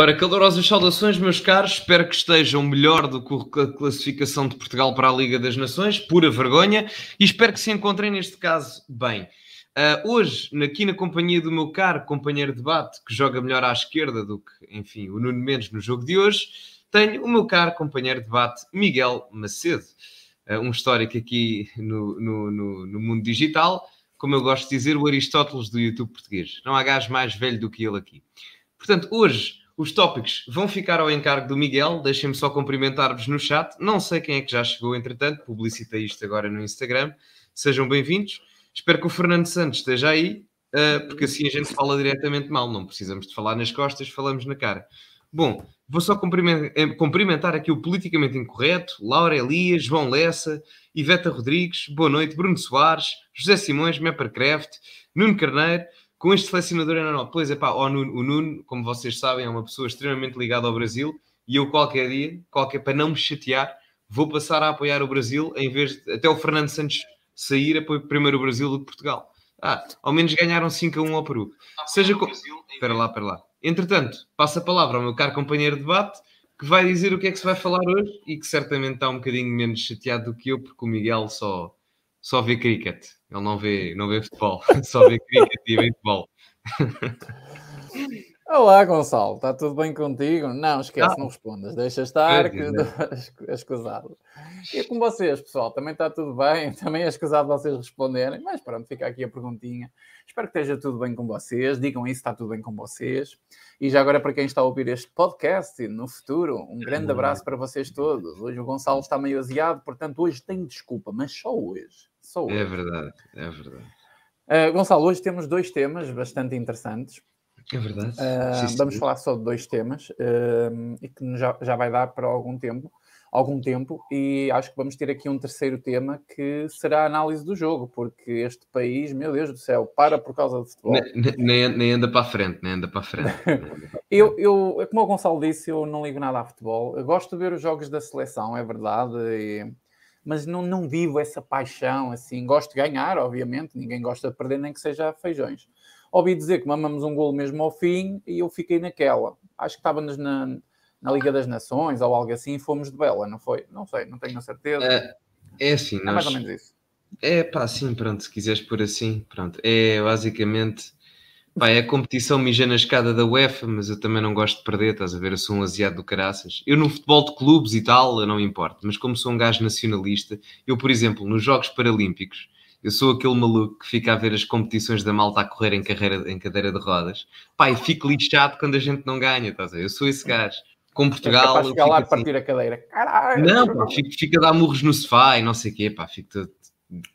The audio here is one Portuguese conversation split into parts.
Ora, calorosas saudações, meus caros. Espero que estejam melhor do que a classificação de Portugal para a Liga das Nações, pura vergonha, e espero que se encontrem neste caso bem. Uh, hoje, aqui na companhia do meu caro companheiro de debate, que joga melhor à esquerda do que, enfim, o Nuno Mendes no jogo de hoje, tenho o meu caro companheiro de debate, Miguel Macedo, uh, um histórico aqui no, no, no, no mundo digital, como eu gosto de dizer, o Aristóteles do YouTube português. Não há gajo mais velho do que ele aqui. Portanto, hoje os tópicos vão ficar ao encargo do Miguel. Deixem-me só cumprimentar-vos no chat. Não sei quem é que já chegou, entretanto, publicitei isto agora no Instagram. Sejam bem-vindos. Espero que o Fernando Santos esteja aí, uh, porque assim a gente fala diretamente mal. Não precisamos de falar nas costas, falamos na cara. Bom, vou só cumprimentar, eh, cumprimentar aqui o politicamente incorreto, Laura Elias, João Lessa, Iveta Rodrigues, boa noite, Bruno Soares, José Simões, Meppercraft, Nuno Carneiro, com este selecionador ainda não. Pois é pá, o Nuno, o Nuno, como vocês sabem, é uma pessoa extremamente ligada ao Brasil e eu qualquer dia, qualquer para não me chatear, vou passar a apoiar o Brasil em vez de até o Fernando Santos sair apoio primeiro o Brasil do que Portugal. Ah, ao menos ganharam 5 a 1 ao Peru. Seja como. Espera lá, espera lá. Entretanto, passo a palavra ao meu caro companheiro de debate, que vai dizer o que é que se vai falar hoje e que certamente está um bocadinho menos chateado do que eu, porque o Miguel só, só vê cricket. Ele não vê, não vê futebol, só vê cricket e vê futebol. Olá, Gonçalo, está tudo bem contigo? Não, esquece, ah. não respondas, deixa estar, é, que é escusado. E com vocês, pessoal, também está tudo bem, também é escusado vocês responderem, mas pronto, fica aqui a perguntinha. Espero que esteja tudo bem com vocês, digam isso, está tudo bem com vocês. E já agora, para quem está a ouvir este podcast no futuro, um grande abraço para vocês todos. Hoje o Gonçalo está meio aziado, portanto, hoje tem desculpa, mas só hoje. Só hoje. É verdade, é verdade. Uh, Gonçalo, hoje temos dois temas bastante interessantes. É verdade. Uh, sim, vamos sim. falar só de dois temas uh, e que já, já vai dar para algum tempo, algum tempo, e acho que vamos ter aqui um terceiro tema que será a análise do jogo, porque este país, meu Deus do céu, para por causa de futebol. Nem, nem, nem anda para a frente, nem anda para a frente. eu, eu, como o Gonçalo disse, eu não ligo nada a futebol. Eu gosto de ver os jogos da seleção, é verdade, e, mas não, não vivo essa paixão assim. Gosto de ganhar, obviamente, ninguém gosta de perder, nem que seja feijões ouvi dizer que mamamos um golo mesmo ao fim e eu fiquei naquela. Acho que estávamos na, na Liga das Nações ou algo assim e fomos de bela, não foi? Não sei, não tenho a certeza. É, é assim, é mais ou menos isso. É pá, sim, pronto, se quiseres por assim, pronto. É basicamente, pá, é a competição mija na escada da UEFA, mas eu também não gosto de perder, estás a ver? Eu sou um asiado do caraças. Eu no futebol de clubes e tal, eu não importo, mas como sou um gajo nacionalista, eu, por exemplo, nos Jogos Paralímpicos, eu sou aquele maluco que fica a ver as competições da malta a correr em, carreira, em cadeira de rodas. Pai, fico lixado quando a gente não ganha, estás a ver? Eu sou esse gajo. Com Portugal. É chegar lá assim, partir a cadeira. Caralho! Não, pá, fico, fico a dar murros no sofá e não sei o quê, pá, fico todo...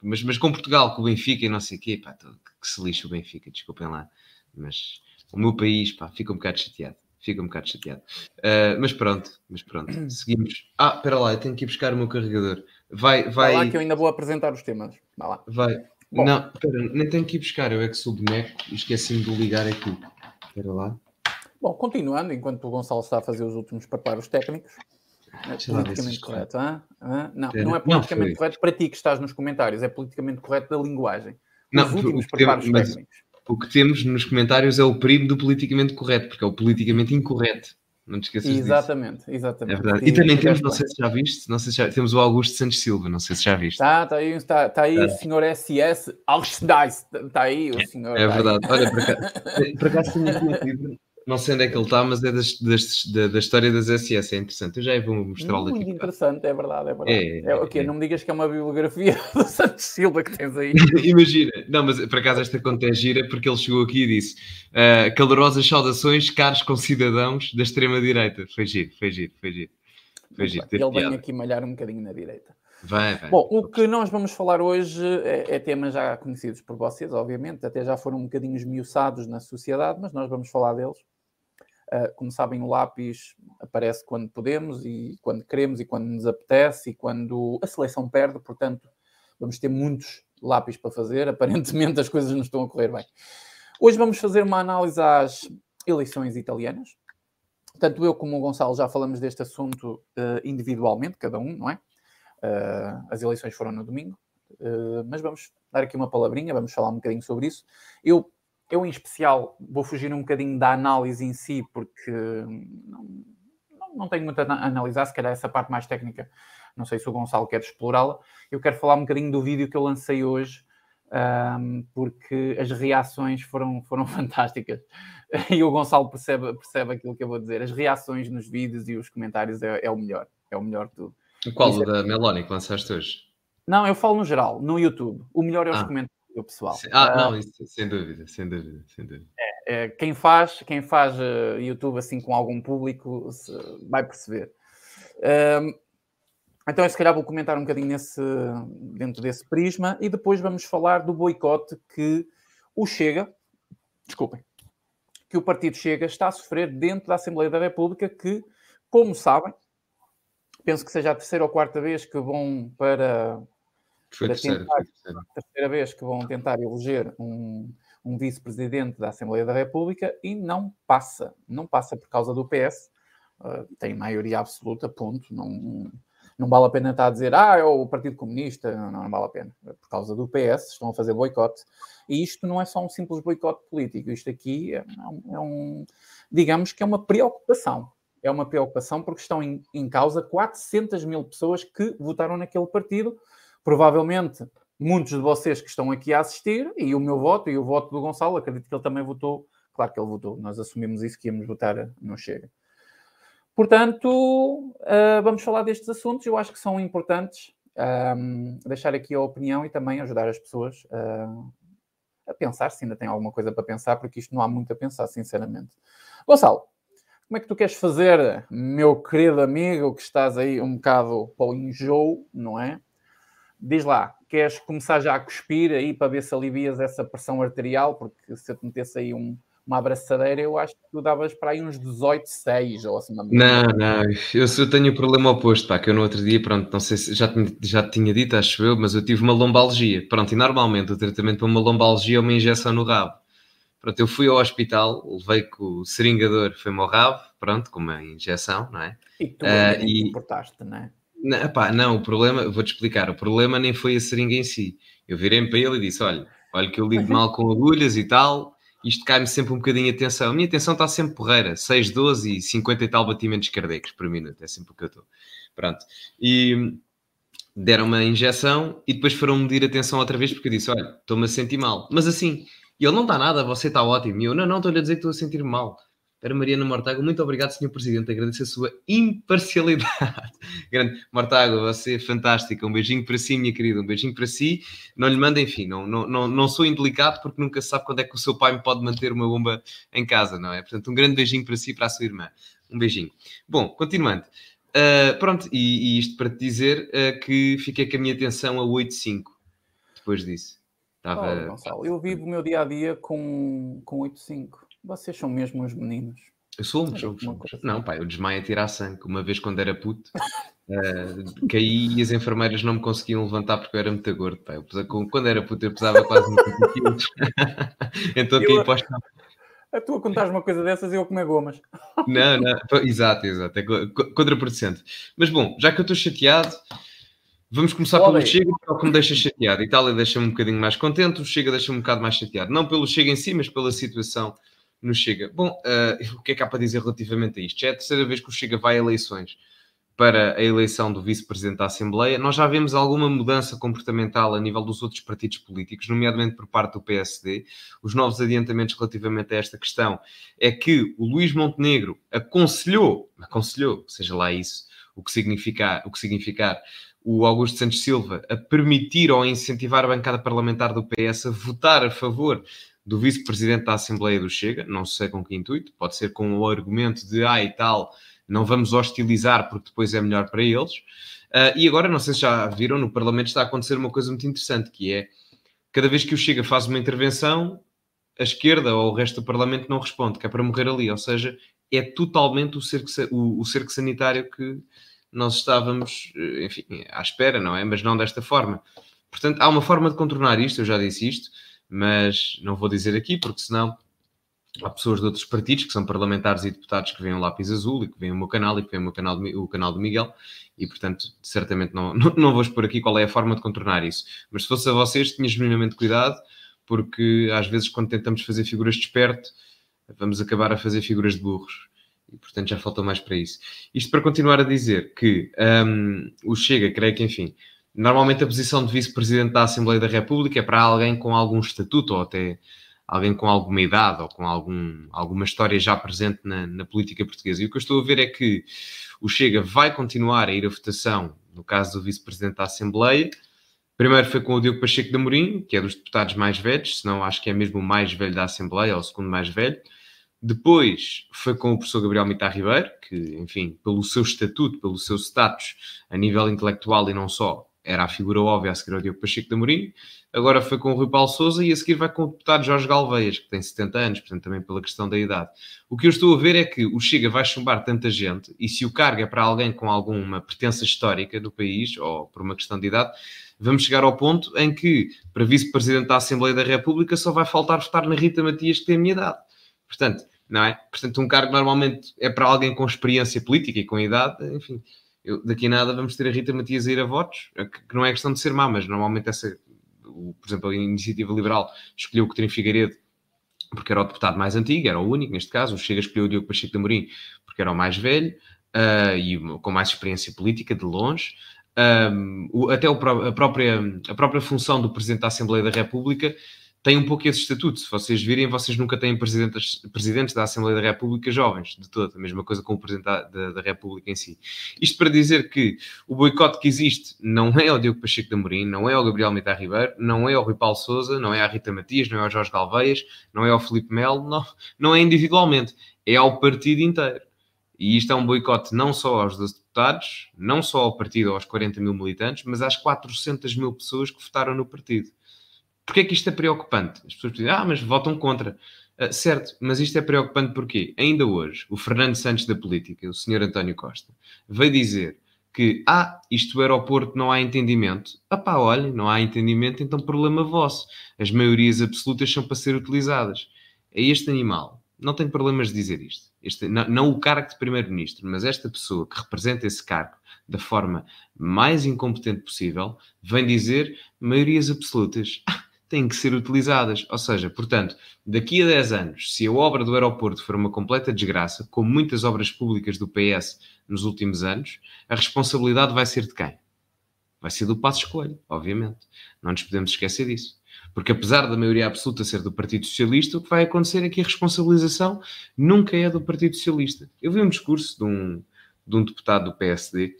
mas, mas com Portugal, com o Benfica e não sei o quê, pá, todo... que se lixa o Benfica, desculpem lá. Mas o meu país, pá, fica um bocado chateado. Fica um bocado chateado. Uh, mas pronto, mas pronto, seguimos. Ah, espera lá, eu tenho que ir buscar o meu carregador. Vai, vai. Vai lá que eu ainda vou apresentar os temas. Vai lá. Vai. Bom. Não, espera, nem tenho que ir buscar. Eu é que sou boneco e esqueci-me de ligar aqui. Espera lá. Bom, continuando, enquanto o Gonçalo está a fazer os últimos preparos técnicos. É politicamente correto, ah? Ah? Não, não é politicamente não, correto para ti que estás nos comentários, é politicamente correto da linguagem. Os não, últimos preparos técnicos. O que temos nos comentários é o primo do politicamente correto, porque é o politicamente incorreto. Não te esqueças exatamente, disso. Exatamente, É verdade. E, e também temos, não sei se já viste, não sei se já, temos o Augusto Santos Silva, não sei se já viste. Está, está aí, está, está aí é. o senhor SS Augusto está aí o senhor. É verdade. Olha, para cá, para cá tenho aqui um livro não sei onde é que ele está, mas é das, das, da, da, história das SS, é interessante. Eu já vou mostrá-lo aqui. Muito interessante, é verdade, é verdade. É, é, okay, é. Não me digas que é uma biografia do Santos Silva que tens aí. Imagina, não, mas por acaso esta conta é gira porque ele chegou aqui e disse uh, calorosas saudações, caros concidadãos da extrema-direita. Foi giro, foi giro, foi giro. Foi giro ele vem aqui malhar um bocadinho na direita. Vai, vai. Bom, o que nós vamos falar hoje é, é, temas já conhecidos por vocês, obviamente, até já foram um bocadinho esmiuçados na sociedade, mas nós vamos falar deles. Uh, como sabem, o lápis aparece quando podemos e quando queremos e quando nos apetece e quando a seleção perde, portanto, vamos ter muitos lápis para fazer. Aparentemente as coisas não estão a correr bem. Hoje vamos fazer uma análise às eleições italianas. Tanto eu como o Gonçalo já falamos deste assunto uh, individualmente, cada um, não é? Uh, as eleições foram no domingo, mas vamos dar aqui uma palavrinha, vamos falar um bocadinho sobre isso. Eu eu, em especial, vou fugir um bocadinho da análise em si, porque não, não, não tenho muito a analisar, se calhar essa parte mais técnica, não sei se o Gonçalo quer explorá-la. Eu quero falar um bocadinho do vídeo que eu lancei hoje, um, porque as reações foram, foram fantásticas. E o Gonçalo percebe, percebe aquilo que eu vou dizer. As reações nos vídeos e os comentários é, é o melhor, é o melhor de tudo. Qual, o é... da Meloni que lançaste hoje? Não, eu falo no geral, no YouTube. O melhor é os ah. comentários do pessoal. Ah, não, isso, sem dúvida, sem dúvida, sem dúvida. É, é, quem faz, quem faz uh, YouTube assim com algum público vai perceber. Então, se calhar vou comentar um bocadinho nesse, dentro desse prisma e depois vamos falar do boicote que o Chega, desculpem, que o Partido Chega está a sofrer dentro da Assembleia da República, que, como sabem, penso que seja a terceira ou quarta vez que vão para, foi terceira, tentar, terceira. a terceira vez que vão tentar eleger um, um vice-presidente da Assembleia da República e não passa, não passa por causa do PS, uh, ah, tem maioria absoluta, ponto, não não vale a pena estar a dizer, ah, é o Partido Comunista, não, não, vale a pena. É por causa do PS, estão a fazer boicote. E isto não é só um simples boicote político, isto aqui é, é um, digamos que é uma preocupação. É uma preocupação porque estão em, em causa 400 mil pessoas que votaram naquele partido. Provavelmente muitos de vocês que estão aqui a assistir, e o meu voto e o voto do Gonçalo, acredito que ele também votou. Claro que ele votou, nós assumimos isso que íamos votar, não chega. Portanto, uh, vamos falar destes assuntos, eu acho que são importantes. Um, deixar aqui a opinião e também ajudar as pessoas uh, a pensar, se ainda tem alguma coisa para pensar, porque isto não há muito a pensar, sinceramente. Gonçalo, como é que tu queres fazer, meu querido amigo, que estás aí um bocado para o enjoo, não é? Diz lá, queres começar já a cuspir aí para ver se alivias essa pressão arterial? Porque se eu te metesse aí um, uma abraçadeira, eu acho que tu davas para aí uns 18, 6 ou assim. Não, não, eu, eu tenho o problema oposto, pá, que eu no outro dia, pronto, não sei se já, já te tinha dito, acho eu, mas eu tive uma lombalgia. Pronto, e normalmente o tratamento para uma lombalgia é uma injeção no rabo. Pronto, eu fui ao hospital, levei com o seringador, foi-me ao rabo, pronto, com uma injeção, não é? E tu uh, e... importaste, não é? Não, pá, não, o problema, vou-te explicar, o problema nem foi a seringa em si. Eu virei-me para ele e disse, olha, olha que eu lido mal com agulhas e tal, isto cai-me sempre um bocadinho a atenção. A minha atenção está sempre porreira, 6, 12 e 50 e tal batimentos cardíacos por minuto, é sempre o que eu estou. Pronto. E deram uma injeção e depois foram medir a atenção outra vez porque eu disse: Olha, estou-me a sentir mal. Mas assim, ele não está nada, você está ótimo. E eu: Não, não, estou-lhe a dizer que estou a sentir mal. Para Mariana Mortago, muito obrigado, Sr. Presidente. Agradeço a sua imparcialidade. Grande Mortago, você é fantástica. Um beijinho para si, minha querida. Um beijinho para si. Não lhe manda, enfim, não, não, não, não sou indelicado porque nunca se sabe quando é que o seu pai me pode manter uma bomba em casa, não é? Portanto, um grande beijinho para si e para a sua irmã. Um beijinho. Bom, continuando. Uh, pronto, e, e, isto para te dizer uh, que fiquei com a minha atenção a 8,5 depois disso. Estava... Oh, Gonçalo, eu vivo o meu dia a dia com, com 8,5. Vocês são mesmo uns meninos. Eu sou um somos. Não, pá, eu desmaio a tirar sangue. Uma vez quando era puto, uh, caí e as enfermeiras não me conseguiam levantar porque eu era muito gordo. Pá. Eu, quando era puto, eu pesava quase 90 quilos. então eu, caí para A tua contares uma coisa dessas e eu comer gomas. não, não, exato, exato. É contraproducente. Mas bom, já que eu estou chateado, Vamos começar Olha. pelo Chega, que me deixa chateado. Itália deixa-me um bocadinho mais contente, o Chega deixa-me um bocado mais chateado. Não pelo Chega em si, mas pela situação no Chega. Bom, uh, o que é que há para dizer relativamente a isto? Já é a terceira vez que o Chega vai a eleições para a eleição do vice-presidente da Assembleia. Nós já vemos alguma mudança comportamental a nível dos outros partidos políticos, nomeadamente por parte do PSD. Os novos adiantamentos relativamente a esta questão é que o Luís Montenegro aconselhou, aconselhou, seja lá isso, o que significar, o que significar o Augusto Santos Silva a permitir ou a incentivar a bancada parlamentar do PS a votar a favor do vice-presidente da Assembleia do Chega, não sei com que intuito, pode ser com o argumento de, ah, e tal, não vamos hostilizar porque depois é melhor para eles. Uh, e agora, não sei se já viram, no Parlamento está a acontecer uma coisa muito interessante, que é, cada vez que o Chega faz uma intervenção, a esquerda ou o resto do Parlamento não responde, que é para morrer ali, ou seja, é totalmente o cerco, o, o cerco sanitário que nós estávamos, enfim, à espera, não é? Mas não desta forma. Portanto, há uma forma de contornar isto, eu já disse isto, mas não vou dizer aqui, porque senão há pessoas de outros partidos que são parlamentares e deputados que veem o lápis azul e que veem o meu canal e que veem o, meu canal, o canal do Miguel e, portanto, certamente não, não, não vou expor aqui qual é a forma de contornar isso. Mas se fosse a vocês, tinha genuinamente cuidado, porque às vezes quando tentamos fazer figuras de esperto, vamos acabar a fazer figuras de burros. E, portanto, já falta mais para isso. Isto para continuar a dizer que um, o Chega, creio que, enfim, normalmente a posição de vice-presidente da Assembleia da República é para alguém com algum estatuto ou até alguém com alguma idade ou com algum, alguma história já presente na, na, política portuguesa. E o que eu estou a ver é que o Chega vai continuar a ir à votação no caso do vice-presidente da Assembleia. Primeiro foi com o Diogo Pacheco de Amorim, que é dos deputados mais velhos, se não acho que é mesmo o mais velho da Assembleia, ou o segundo mais velho. Depois foi com o professor Gabriel Mitar Ribeiro, que, enfim, pelo seu estatuto, pelo seu status a nível intelectual e não só, era a figura óbvia a seguir ao Diogo Pacheco de Amorim. Agora foi com o Rui Paulo Souza e a seguir vai com o deputado Jorge Galveias, que tem 70 anos, portanto também pela questão da idade. O que eu estou a ver é que o Chega vai chumbar tanta gente e se o carga é para alguém com alguma pertença histórica do país ou por uma questão de idade, vamos chegar ao ponto em que para vice-presidente da Assembleia da República só vai faltar votar na Rita Matias que tem a minha idade. Portanto, não é? Portanto, um cargo normalmente é para alguém com experiência política e com idade, enfim eu, daqui a nada vamos ter a Rita Matias a ir a votos, que não é questão de ser má, mas normalmente essa, por exemplo, a Iniciativa Liberal escolheu o Coutinho Figueiredo porque era o deputado mais antigo, era o único neste caso, o Chega escolheu o Diogo Pacheco de Amorim porque era o mais velho uh, e com mais experiência política, de longe. Um, o, até a, própria, a própria função do Presidente da Assembleia da República tem um pouco esse estatuto. Se vocês virem, vocês nunca têm presidentes, presidentes da Assembleia da República jovens, de toda. A mesma coisa com o Presidente da, da, República em si. Isto para dizer que o boicote que existe não é o Diogo Pacheco de Amorim, não é o Gabriel Mitar Ribeiro, não é o Rui Paulo Souza, não é a Rita Matias, não é o Jorge Galveias, não é o Felipe Melo, não, não é individualmente, é ao partido inteiro. E isto é um boicote não só aos 12 deputados, não só ao partido, aos 40 mil militantes, mas às 400 mil pessoas que votaram no partido. Porquê é que isto é preocupante? As pessoas dizem, ah, mas votam contra. Uh, certo, mas isto é preocupante porque ainda hoje o Fernando Santos da política, o senhor António Costa, veio dizer que, ah, isto do aeroporto não há entendimento. Ah pá, olhem, não há entendimento, então problema vosso. As maiorias absolutas são para ser utilizadas. É este animal, não tem problemas de dizer isto. Este, não, não o cargo de primeiro-ministro, mas esta pessoa que representa esse cargo da forma mais incompetente possível, vem dizer maiorias absolutas. Ah, têm que ser utilizadas. Ou seja, portanto, daqui a 10 anos, se a obra do aeroporto for uma completa desgraça, como muitas obras públicas do PS nos últimos anos, a responsabilidade vai ser de quem? Vai ser do Passo Escolho, obviamente. Não nos podemos esquecer disso. Porque apesar da maioria absoluta ser do Partido Socialista, o que vai acontecer é que a responsabilização nunca é do Partido Socialista. Eu vi um discurso de um, de um deputado do PSD,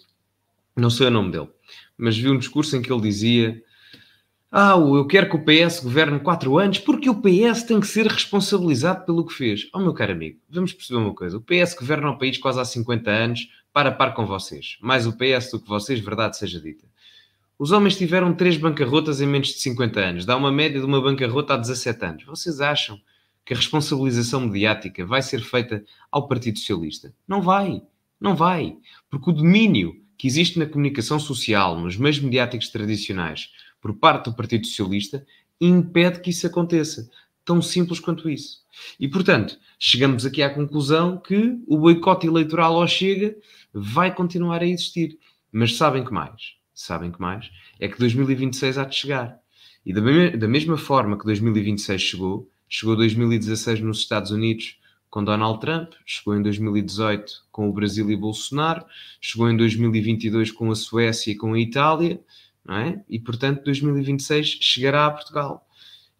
não sei o nome dele, mas vi um discurso em que ele dizia ah, eu quero que o PS governe quatro anos porque o PS tem que ser responsabilizado pelo que fez. Oh, meu caro amigo, vamos perceber uma coisa. O PS governa o país quase há 50 anos, para a par com vocês. Mais o PS do que vocês, verdade seja dita. Os homens tiveram três bancarrotas em menos de 50 anos. Dá uma média de uma bancarrota há 17 anos. Vocês acham que a responsabilização mediática vai ser feita ao Partido Socialista? Não vai. Não vai. Porque o domínio que existe na comunicação social, nos meios mediáticos tradicionais, por parte do Partido Socialista impede que isso aconteça. Tão simples quanto isso. E, portanto, chegamos aqui à conclusão que o boicote eleitoral ao Chega vai continuar a existir. Mas sabem que mais? Sabem que mais? É que 2026 há de chegar. E da, da mesma forma que 2026 chegou, chegou 2016 nos Estados Unidos com Donald Trump, chegou em 2018 com o Brasil e Bolsonaro, chegou em 2022 com a Suécia e com a Itália, não é? E portanto 2026 chegará a Portugal.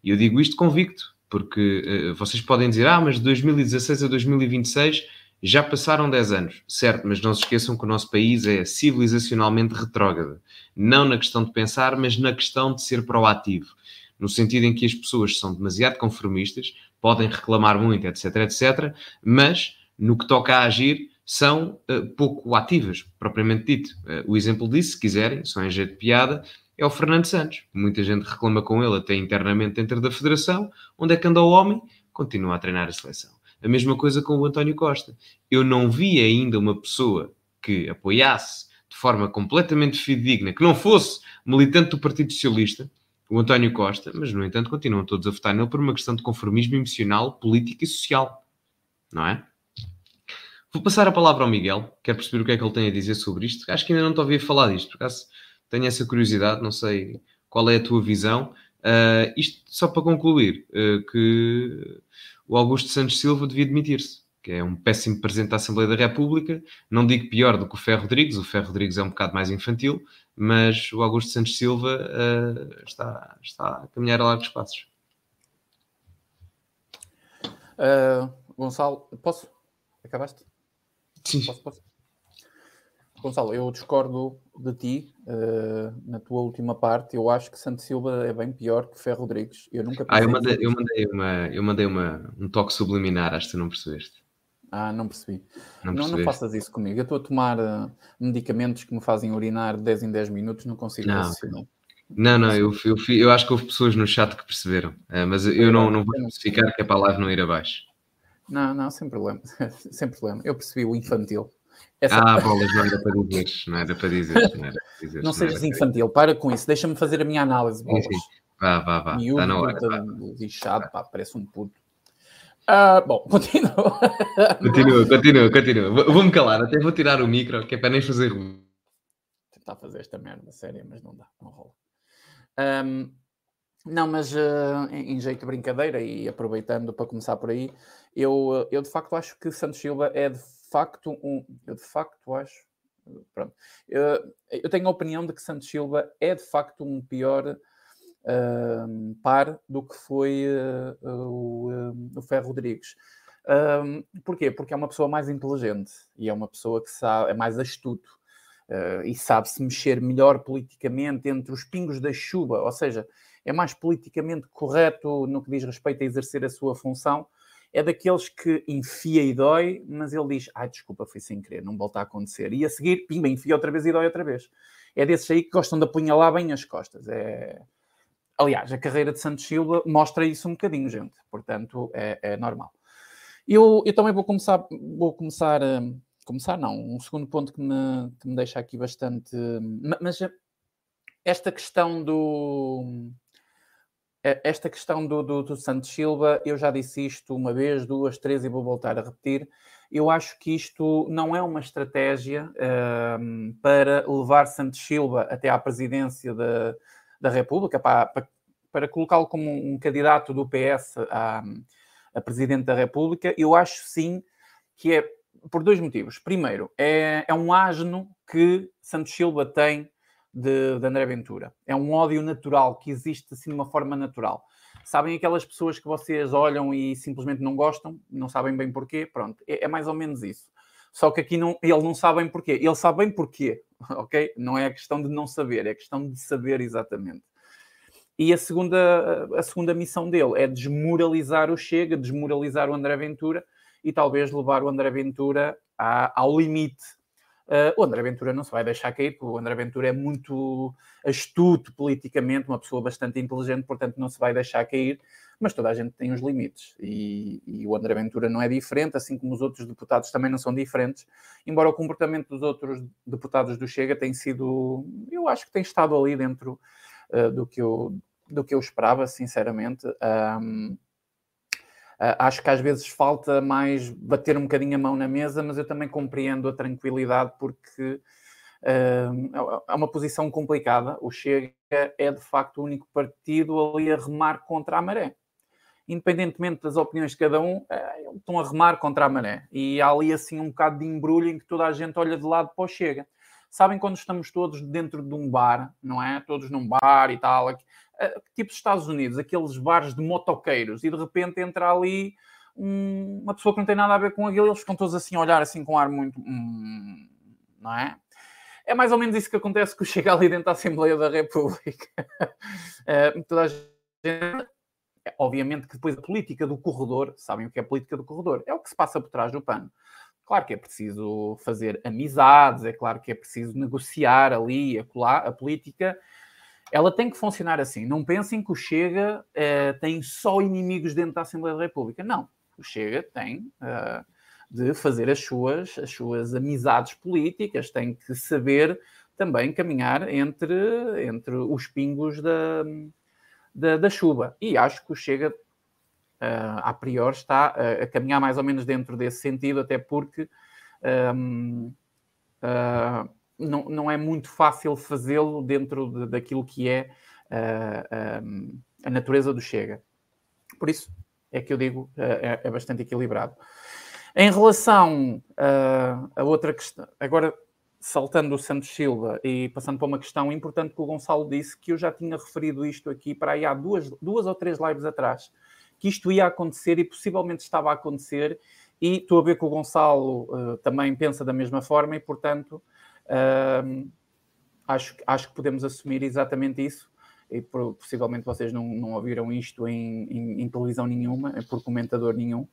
E eu digo isto convicto, porque uh, vocês podem dizer, ah, mas de 2016 a 2026 já passaram 10 anos, certo, mas não se esqueçam que o nosso país é civilizacionalmente retrógrado, não na questão de pensar, mas na questão de ser proativo, no sentido em que as pessoas são demasiado conformistas, podem reclamar muito, etc, etc, mas no que toca a agir, são uh, pouco ativas, propriamente dito. Uh, o exemplo disso, se quiserem, só em jeito de piada, é o Fernando Santos. Muita gente reclama com ele até internamente dentro da federação. Onde é que anda o homem? Continua a treinar a seleção. A mesma coisa com o António Costa. Eu não vi ainda uma pessoa que apoiasse de forma completamente fidedigna, que não fosse militante do Partido Socialista, o António Costa, mas no entanto continuam todos a votar nele por uma questão de conformismo emocional, político e social. Não é? Vou passar a palavra ao Miguel, quero perceber o que é que ele tem a dizer sobre isto. Acho que ainda não te ouvi falar disto, por acaso tenho essa curiosidade, não sei qual é a tua visão. Uh, isto só para concluir, uh, que o Augusto Santos Silva devia demitir-se, que é um péssimo presidente da Assembleia da República. Não digo pior do que o Ferro Rodrigues, o Ferro Rodrigues é um bocado mais infantil, mas o Augusto Santos Silva uh, está, está a caminhar a largos passos. Gonçalo, posso? Acabaste? Sim. Posso, posso? Gonçalo, eu discordo de ti uh, na tua última parte. Eu acho que Santos Silva é bem pior que Ferro Rodrigues. Eu nunca Ah, eu mandei, eu mandei, uma, eu mandei uma, um toque subliminar, acho que tu não percebeste. Ah, não percebi. Não, não, não, faças isso comigo. Eu estou a tomar uh, medicamentos que me fazem urinar 10 em 10 minutos, não consigo não, Não, não, eu, eu, eu, acho que houve pessoas no chat que perceberam, uh, mas eu não, não vou especificar que é para a live não ir abaixo. Não, não, sem problema. sem problema. Eu percebi o infantil. Essa... Ah, bolas, não era para dizer, não era para dizer. Não, era para dizer, não, não sejas infantil, para com isso, deixa-me fazer a minha análise. Bolas. Sim, sim. Vá, vá, vá. Está na hora. Lixado, pá, parece um puto. Uh, bom, continua. Continua, continua, continua. Vou-me calar, até vou tirar o micro, que é para nem fazer ruim. Tentar fazer esta merda séria, mas não dá, não rola. Um, não, mas uh, em, em, jeito de brincadeira e aproveitando para começar por aí, eu, eu de facto acho que Santos Silva é de facto um. Eu de facto acho. Pronto. Eu, eu tenho a opinião de que Santos Silva é de facto um pior uh, par do que foi uh, o, o Ferro Rodrigues. Um, porquê? Porque é uma pessoa mais inteligente e é uma pessoa que sabe, é mais astuto uh, e sabe se mexer melhor politicamente entre os pingos da chuva, ou seja, é mais politicamente correto no que diz respeito a exercer a sua função é daqueles que enfia e dói, mas ele diz: ai, desculpa, foi sem querer, não volta a acontecer. E a seguir, pimba, enfia outra vez e dói outra vez. É desses aí que gostam de apunhalar bem as costas. É... Aliás, a carreira de Santos Silva mostra isso um bocadinho, gente. Portanto, é, é normal. Eu, eu também vou começar, vou começar, hum, começar não, um segundo ponto que me, que me deixa aqui bastante. Mas esta questão do esta questão do, do, do, Santos Silva, eu já disse isto uma vez, duas, três e vou voltar a repetir. Eu acho que isto não é uma estratégia uh, para levar Santos Silva até à presidência da, da República, para, para, para colocá-lo como um candidato do PS a, a presidente da República. Eu acho sim que é por dois motivos. Primeiro, é, é um asno que Santos Silva tem de, de André Ventura. É um ódio natural que existe assim de uma forma natural. Sabem aquelas pessoas que vocês olham e simplesmente não gostam, não sabem bem porquê? Pronto, é, é mais ou menos isso. Só que aqui não, ele não sabe bem porquê. Ele sabe bem porquê, ok? Não é a questão de não saber, é a questão de saber exatamente. E a segunda, a segunda missão dele é desmoralizar o Chega, desmoralizar o André Ventura e talvez levar o André Ventura à, ao limite Uh, o André Ventura não se vai deixar cair, porque o André Ventura é muito astuto politicamente, uma pessoa bastante inteligente, portanto não se vai deixar cair, mas toda a gente tem os limites e, e, o André Ventura não é diferente, assim como os outros deputados também não são diferentes, embora o comportamento dos outros deputados do Chega tenha sido, eu acho que tem estado ali dentro uh, do, que eu, do que eu esperava, sinceramente. Acho que às vezes falta mais bater um bocadinho a mão na mesa, mas eu também compreendo a tranquilidade porque uh, é uma posição complicada. O Chega é de facto o único partido ali a remar contra a maré. Independentemente das opiniões de cada um, uh, estão a remar contra a maré. E há ali assim um bocado de embrulho em que toda a gente olha de lado para o Chega. Sabem quando estamos todos dentro de um bar, não é? Todos num bar e tal, eh, tipo Estados Unidos, aqueles bares de motoqueiros, e de repente entra ali um, uma pessoa que não tem nada a ver com aquilo, eles ficam todos assim a olhar assim com um ar muito. Hum, não é? É mais ou menos isso que acontece que chega ali dentro da Assembleia da República. uh, toda a gente. Obviamente que depois a política do corredor, sabem o que é a política do corredor? É o que se passa por trás do pano. Claro que é preciso fazer amizades, é claro que é preciso negociar ali, acolá, a política ela tem que funcionar assim. Não pensem que o Chega uh, tem só inimigos dentro da Assembleia da República. Não. O Chega tem uh, de fazer as suas, as suas amizades políticas, tem que saber também caminhar entre, entre os pingos da, da, da chuva. E acho que o Chega, uh, a priori, está a caminhar mais ou menos dentro desse sentido, até porque. Um, uh, não, não é muito fácil fazê-lo dentro de, daquilo que é a natureza do Chega. Por isso é que eu digo é, é bastante equilibrado. Em relação a outra questão, agora saltando o Santos Silva e passando para uma questão importante que o Gonçalo disse, que eu já tinha referido isto aqui para aí há duas, duas ou três lives atrás, que isto ia acontecer e possivelmente estava a acontecer, e estou a ver que o Gonçalo uh, também pensa da mesma forma, e portanto uh, acho, acho que podemos assumir exatamente isso. E possivelmente vocês não, não ouviram isto em, em, em televisão nenhuma, por comentador nenhum.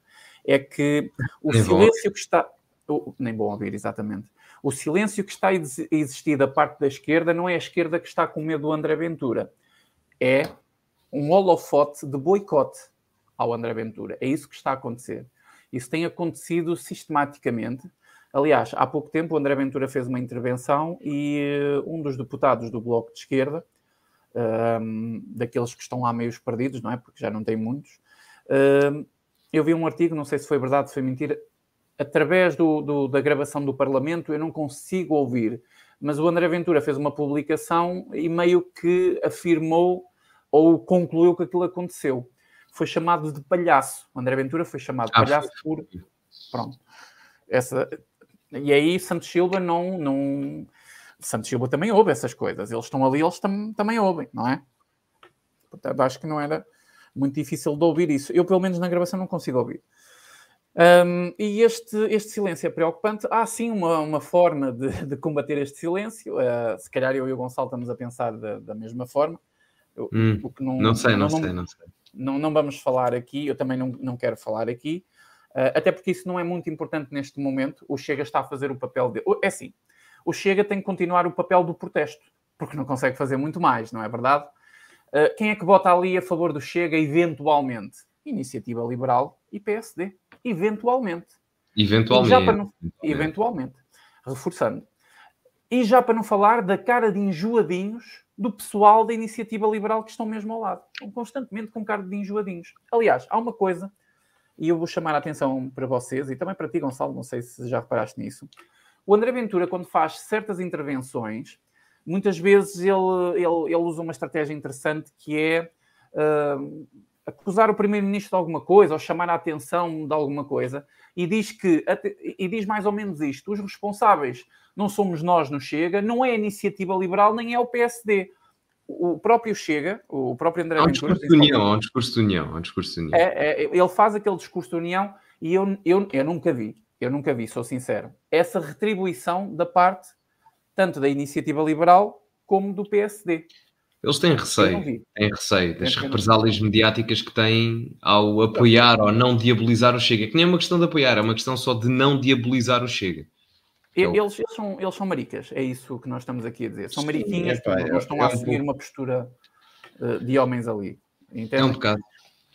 É que o nem silêncio que está. Oh, nem bom ouvir, exatamente. O silêncio que está a existir da parte da esquerda não é a esquerda que está com medo do André Ventura. É um holofote de boicote ao André Ventura. É isso que está a acontecer. Isso tem acontecido sistematicamente. Aliás, há pouco tempo o André Ventura fez uma intervenção e uh, um dos deputados do Bloco de Esquerda, um, ehm, daqueles que estão lá meios perdidos, não é? Porque já não tem muitos. Uh, eu vi um artigo, não sei se foi verdade, se foi mentira, através do, do, da gravação do Parlamento eu não consigo ouvir, mas o André Ventura fez uma publicação e meio que afirmou ou concluiu que aquilo aconteceu foi chamado de palhaço. O André Ventura foi chamado de ah, palhaço por. Pronto. Essa... E aí Santos Silva não, não. Santos Silva também ouve essas coisas. Eles estão ali, eles tam... também ouvem, não é? Portanto, acho que não era muito difícil de ouvir isso. Eu, pelo menos na gravação, não consigo ouvir. Um, e este, este silêncio é preocupante. Há sim uma, uma forma de, de combater este silêncio. Uh, se calhar eu e o Gonçalo estamos a pensar da, da mesma forma. Eu, hum, não, não, sei, não, não sei, não sei não, não vamos falar aqui, eu também não, não quero falar aqui, até porque isso não é muito importante neste momento. O Chega está a fazer o papel de. É assim, o Chega tem que continuar o papel do protesto, porque não consegue fazer muito mais, não é verdade? Uh, quem é que vota ali a favor do Chega, eventualmente? Iniciativa Liberal e PSD. Eventualmente. Eventualmente. Não... Eventualmente. Reforçando. E já para não falar da cara de enjoadinhos do pessoal da iniciativa liberal que estão mesmo ao lado. Estão constantemente com cara de enjoadinhos. Aliás, há uma coisa, e eu vou chamar a atenção para vocês e também para ti, Gonçalo, não sei se já reparaste nisso. O André Ventura, quando faz certas intervenções, muitas vezes ele, ele, ele usa uma estratégia interessante que é uh, acusar o primeiro-ministro de alguma coisa ou chamar a atenção de alguma coisa e diz que e diz mais ou menos isto: os responsáveis não somos nós no Chega, não é a iniciativa liberal, nem é o PSD. O próprio Chega, o próprio André há um Ventura, discurso de união, há um discurso de união, um discurso de união. É, é, ele faz aquele discurso de união e eu, eu, eu nunca vi, eu nunca vi, sou sincero, essa retribuição da parte tanto da iniciativa liberal como do PSD. Eles têm receio, têm receio das represálias mediáticas que têm ao apoiar ou não diabolizar o Chega. Que nem é uma questão de apoiar, é uma questão só de não diabolizar o Chega. Eles, eles, são, eles são maricas, é isso que nós estamos aqui a dizer. São mariquinhas, Sim, é, estão é, a assumir um uma postura uh, de homens ali. Entende? É um bocado.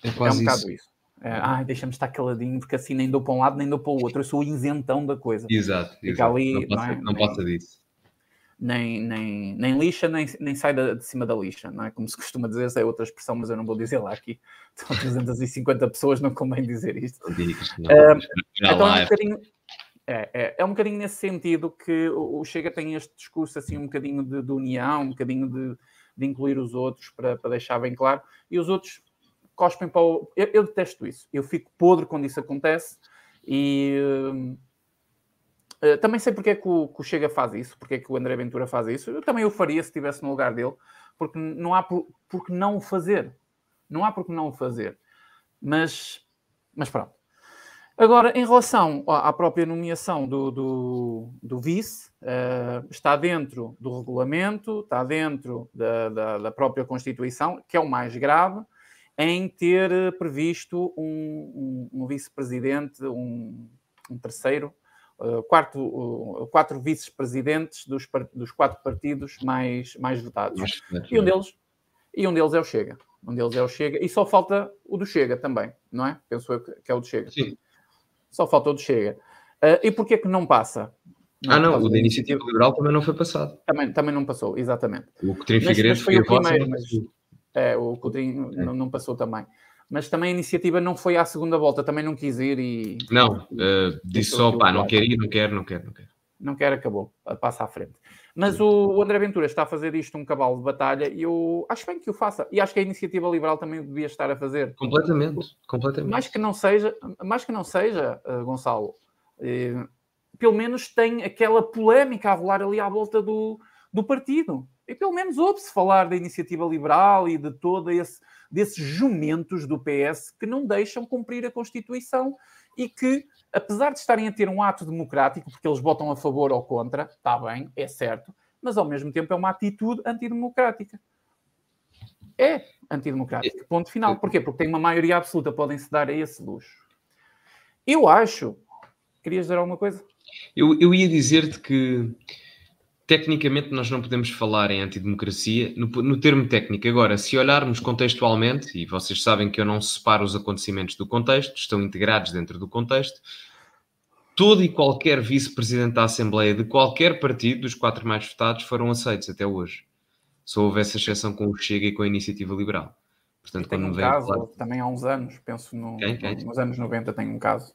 É, quase é um bocado isso. isso. É, ai, deixa-me estar caladinho, porque assim nem dou para um lado nem dou para o outro. Eu sou o isentão da coisa. Exato. Fica exato. ali. Não passa, não, é? não passa disso. Nem, nem, nem lixa, nem, nem sai de, de, cima da lixa, não é? Como se costuma dizer, essa é outra expressão, mas eu não vou dizer lá aqui. São 350 pessoas, não convém dizer isto. Não digas, não. Uh, então é um bocadinho é, é, é, um bocadinho nesse sentido que o, Chega tem este discurso assim um bocadinho de, de união, um bocadinho de, de incluir os outros para, para, deixar bem claro, e os outros cospem para o. Eu, eu detesto isso, eu fico podre quando isso acontece e uh, também sei porque é que o, que o, Chega faz isso, porque é que o André Ventura faz isso. Eu também o faria se estivesse no lugar dele, porque não há por, porque não o fazer. Não há porque não o fazer. Mas, mas pronto. Agora, em relação à própria nomeação do, do, do vice, uh, está dentro do regulamento, está dentro da, da, da, própria Constituição, que é o mais grave, em ter previsto um, um, um vice-presidente, um, um, terceiro, uh, quarto, uh, quatro vice-presidentes dos, dos quatro partidos mais, mais votados. E um, deles, e um deles é o Chega. Um deles é o Chega. E só falta o do Chega também, não é? Penso eu que é o do Chega. Sim. Só faltou de Chega. Uh, e porquê que não passa? Não, ah, não, o da Iniciativa Liberal também não foi passado. Também, também não passou, exatamente. O Coutinho Figueiredo foi, foi o primeiro, mas, é, o Coutinho é. não, não, passou também. Mas também a iniciativa não foi à segunda volta, também não quis ir e... Não, uh, disse só, pá, não quer ir, não quer, não quer, não quer. Não quer, acabou, passa à frente. Mas o, o André Ventura está a fazer isto um cavalo de batalha e eu acho bem que o faça. E acho que a iniciativa liberal também devia estar a fazer. Completamente, completamente. Mais que não seja, mais que não seja, uh, Gonçalo, uh, pelo menos tem aquela polémica a rolar ali à volta do, do partido. E pelo menos ouve-se falar da iniciativa liberal e de todo esse desses jumentos do PS que não deixam cumprir a Constituição e que, apesar de estarem a ter um ato democrático, porque eles votam a favor ou contra, está bem, é certo, mas ao mesmo tempo é uma atitude antidemocrática. É antidemocrática. Ponto final. Porquê? Porque tem uma maioria absoluta, podem-se dar a esse luxo. Eu acho. Querias dizer alguma coisa? Eu, eu ia dizer-te que tecnicamente nós não podemos falar em antidemocracia no, no, termo técnico. Agora, se olharmos contextualmente, e vocês sabem que eu não separo os acontecimentos do contexto, estão integrados dentro do contexto, todo e qualquer vice-presidente da Assembleia de qualquer partido, dos quatro mais votados, foram aceitos até hoje. Só houve essa exceção com o Chega e com a Iniciativa Liberal. Portanto, tem um caso, falar... também há uns anos, penso no, quem, quem? nos anos 90 tem um caso.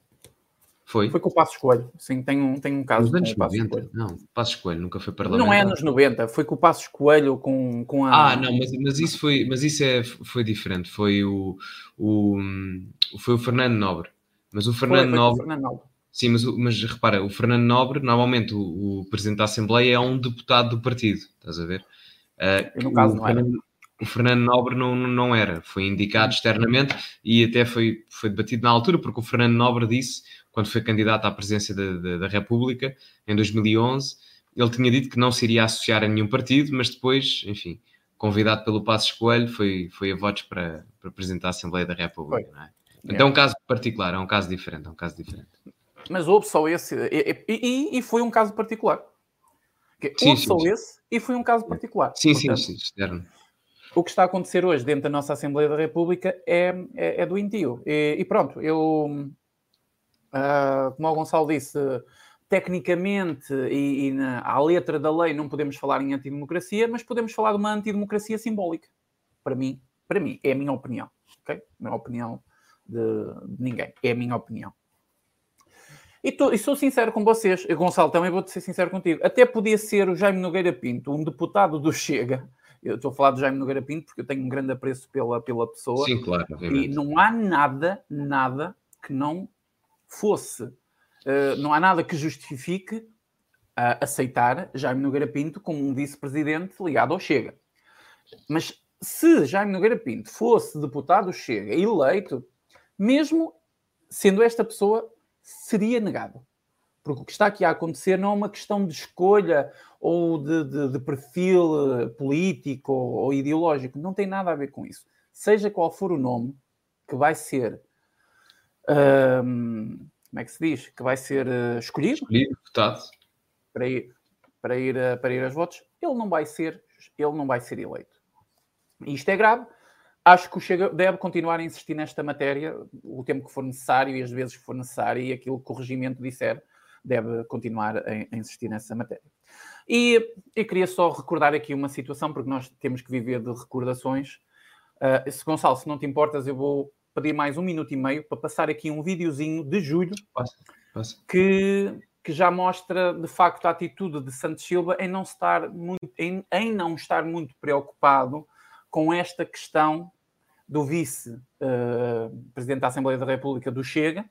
Foi? Foi com o Passo Escolho. Sim, tem um, tem um caso. Nos anos 90? Não, Passo Escolho nunca foi parlamentar. Não é anos 90, foi com o Passo Escolho com, com a. Ah, não, mas, mas isso, foi, mas isso é, foi diferente. Foi o, o, foi o Fernando Nobre. Mas o Fernando, foi, foi Nobre, o Fernando Nobre. Sim, mas, mas repara, o Fernando Nobre, normalmente o, o, presidente da Assembleia é um deputado do partido, estás a ver? Uh, no caso, não era. O Fernando Nobre não, não era, foi indicado externamente e até foi, foi debatido na altura, porque o Fernando Nobre disse quando foi candidato à presidência da, da, da, República, em 2011, ele tinha dito que não se iria associar a nenhum partido, mas depois, enfim, convidado pelo Passo Escolho, foi, foi a votos para, para apresentar a Assembleia da República. É? Então é um caso particular, é um caso diferente, é um caso diferente. Mas houve só esse, e, e, e foi um caso particular. Sim, houve sim, só sim. esse e foi um caso particular. Sim, Portanto, sim, sim, externo. O que está a acontecer hoje dentro da nossa Assembleia da República é, é, é doentio. E, e pronto, eu como o Gonçalo disse, tecnicamente e, e na, à letra da lei não podemos falar em antidemocracia, mas podemos falar de uma antidemocracia simbólica. Para mim, para mim, é a minha opinião. Okay? Não é a opinião de, de ninguém, é a minha opinião. E, tô, e, sou sincero com vocês, eu, Gonçalo, também vou ser sincero contigo. Até podia ser o Jaime Nogueira Pinto, um deputado do Chega. Eu estou a falar do Jaime Nogueira Pinto porque eu tenho um grande apreço pela, pela pessoa. Sim, claro. Obviamente. E não há nada, nada que não fosse, uh, não há nada que justifique uh, aceitar Jaime Nogueira Pinto como um vice-presidente ligado ao Chega. Mas se Jaime Nogueira Pinto fosse deputado Chega eleito, mesmo sendo esta pessoa, seria negado. Porque o que está aqui a acontecer não é uma questão de escolha ou de, de, de perfil eh, político ou, ou, ideológico. Não tem nada a ver com isso. Seja qual for o nome que vai ser um, como é que se diz? Que vai ser uh, escolhido, escolhido votado. Para ir, para, ir, uh, para ir aos votos, ele não vai ser, ele não vai ser eleito. E isto é grave. Acho que o Chega deve continuar a insistir nesta matéria o tempo que for necessário e as vezes que for necessário, e aquilo que o regimento disser deve continuar a, a insistir nessa matéria. E eu queria só recordar aqui uma situação, porque nós temos que viver de recordações. Uh, se Gonçalo, se não te importas, eu vou pedir mais um minuto e meio para passar aqui um videozinho de julho passa, passa. Que, que já mostra de facto a atitude de Santos Silva em não estar muito, em, em não estar muito preocupado com esta questão do vice-presidente uh, da Assembleia da República do Chega,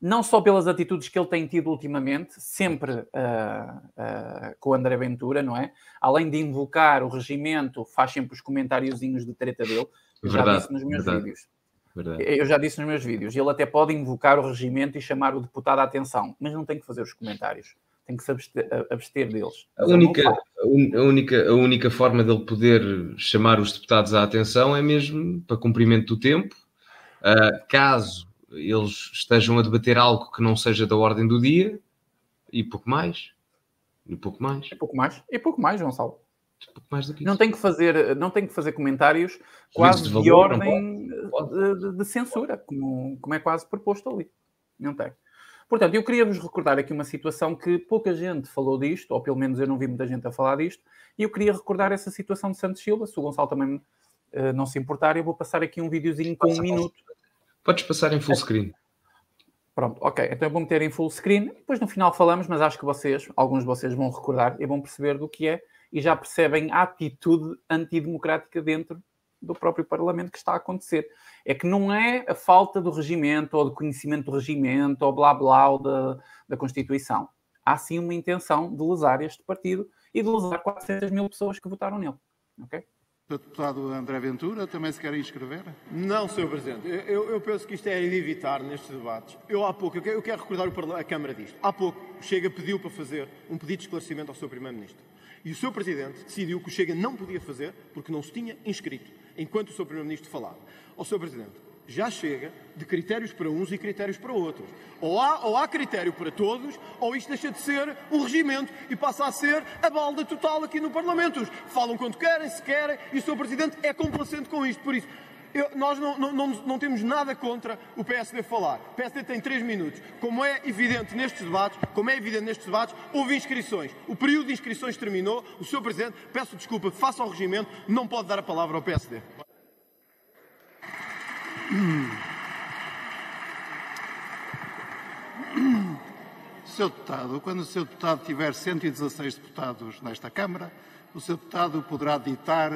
não só pelas atitudes que ele tem tido ultimamente, sempre uh, uh, com o André Ventura, não é? Além de invocar o regimento, faz sempre os comentáriozinhos de treta dele, verdade, já disse nos meus verdade. vídeos. Verdade. Eu já disse nos meus vídeos, ele até pode invocar o regimento e chamar o deputado à atenção, mas não tem que fazer os comentários, tem que se abster, abster deles. A única, a, única, a única forma dele poder chamar os deputados à atenção é mesmo para cumprimento do tempo. Uh, caso eles estejam a debater algo que não seja da ordem do dia, e pouco mais. E pouco mais. E pouco mais. E pouco mais, Gonçalo mais do que isso. Não tem que fazer, não tem que fazer comentários quase de, valor, de ordem pode, De, de, censura, como, como é quase proposto ali. Não tem. Portanto, eu queria vos recordar aqui uma situação que pouca gente falou disto, ou pelo menos eu não vi muita gente a falar disto, e eu queria recordar essa situação de Santos Silva. Se o Gonçalo também uh, não se importar, eu vou passar aqui um videozinho com Passa, um minuto. Podes passar em full screen. Pronto, ok. Então eu vou meter em full screen, depois no final falamos, mas acho que vocês, alguns de vocês vão recordar e vão perceber do que é e já percebem a atitude antidemocrática dentro do próprio Parlamento que está a acontecer. É que não é a falta do regimento ou do conhecimento do regimento ou blá blá ou da, da Constituição. Há sim uma intenção de lesar este partido e de lesar 400 mil pessoas que votaram nele. Ok? Deputado André Ventura também se quer inscrever? Não, Sr. Presidente. Eu, eu, penso que isto é de evitar nestes debates. Eu há pouco, eu quero, eu quero recordar a Câmara disto. Há pouco, o Chega pediu para fazer um pedido de esclarecimento ao Sr. Primeiro-Ministro. E o Sr. Presidente decidiu que o Chega não podia fazer porque não se tinha inscrito, enquanto o Sr. Primeiro-Ministro falava. Ó Sr. Presidente, já chega de critérios para uns e critérios para outros. Ou há, ou há critério para todos, ou isto deixa de ser um regimento e passa a ser a balda total aqui no Parlamento. Falam quando querem, se querem, e o Sr. Presidente é complacente com isto. Por isso, eu, nós não, não, não, não, temos nada contra o PSD falar. O PSD tem três minutos. Como é evidente nestes debates, como é evidente nestes debates, houve inscrições. O período de inscrições terminou. O Sr. Presidente, peço desculpa, faça o regimento, não pode dar a palavra ao PSD. Seu deputado, quando o seu deputado tiver 116 deputados nesta Câmara, o seu deputado poderá ditar